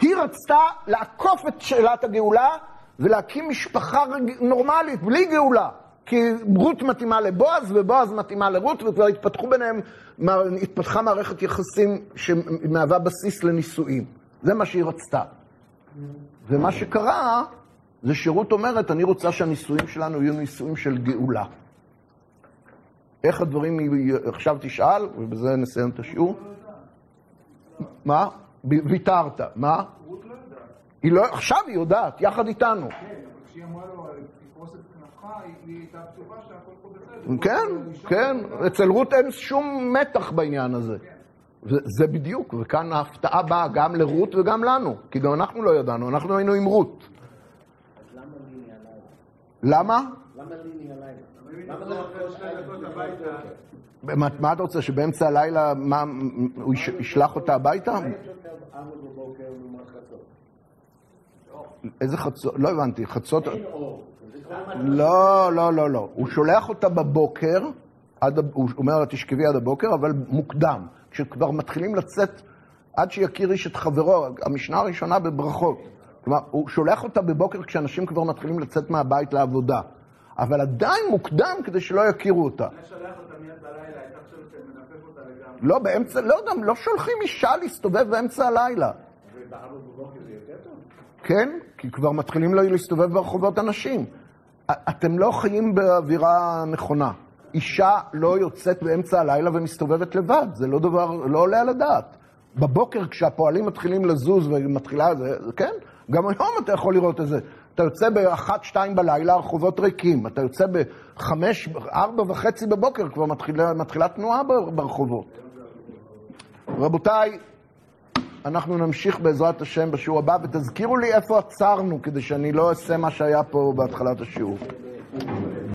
Speaker 1: היא רצתה לעקוף את שאלת הגאולה ולהקים משפחה. נורמלית, בלי גאולה. כי רות מתאימה לבועז ובועז מתאימה לרות, וכבר התפתחו ביניהם, התפתחה מערכת יחסים שמהווה בסיס לנישואים. זה מה שהיא רצתה. ומה שקרה, זה שרות אומרת, אני רוצה שהנישואים שלנו יהיו נישואים של גאולה. איך הדברים, עכשיו תשאל, ובזה נסיים את השיעור. מה? ויתרת, מה?
Speaker 3: רות לא יודעת.
Speaker 1: לא, עכשיו היא יודעת, יחד איתנו.
Speaker 3: כן, אבל כשהיא אמרה לו, תפרוס את
Speaker 1: כן,
Speaker 3: אישה
Speaker 1: כן,
Speaker 3: לא-
Speaker 1: אצל רות אין שום מתח בעניין הזה. זה בדיוק, וכאן ההפתעה באה גם לרות וגם לנו, כי גם אנחנו לא ידענו, אנחנו היינו עם רות.
Speaker 5: אז למה הלילה?
Speaker 1: למה?
Speaker 5: הלילה?
Speaker 3: הביתה,
Speaker 1: מה, אתה רוצה, שבאמצע הלילה, הוא יש- ישלח אותה הביתה? איזה חצות? לא הבנתי, חצות...
Speaker 5: אין אור.
Speaker 1: לא, לא, לא, לא. הוא שולח אותה בבוקר, עד, הוא אומר לה תשכבי עד הבוקר, אבל מוקדם. כשכבר מתחילים לצאת, עד שיכיר איש את חברו, המשנה הראשונה בברכות. כלומר, הוא שולח אותה בבוקר כשאנשים כבר מתחילים לצאת מהבית לעבודה. אבל עדיין מוקדם כדי שלא יכירו אותה. לא, באמצע, לא יודע, לא שולחים אישה להסתובב באמצע הלילה.
Speaker 5: ובארבע בבוקר זה יותר טוב?
Speaker 1: כן, כי כבר מתחילים לה- להסתובב ברחובות אנשים. אתם לא חיים באווירה נכונה. אישה לא יוצאת באמצע הלילה ומסתובבת לבד, זה לא דבר, לא עולה על הדעת. בבוקר כשהפועלים מתחילים לזוז ומתחילה, זה, כן, גם היום אתה יכול לראות את זה. אתה יוצא באחת, שתיים בלילה, הרחובות ריקים. אתה יוצא בחמש, ארבע וחצי בבוקר, כבר מתחילה, מתחילה תנועה בר- ברחובות. רבותיי, אנחנו נמשיך בעזרת השם בשיעור הבא, ותזכירו לי איפה עצרנו, כדי שאני לא אעשה מה שהיה פה בהתחלת השיעור.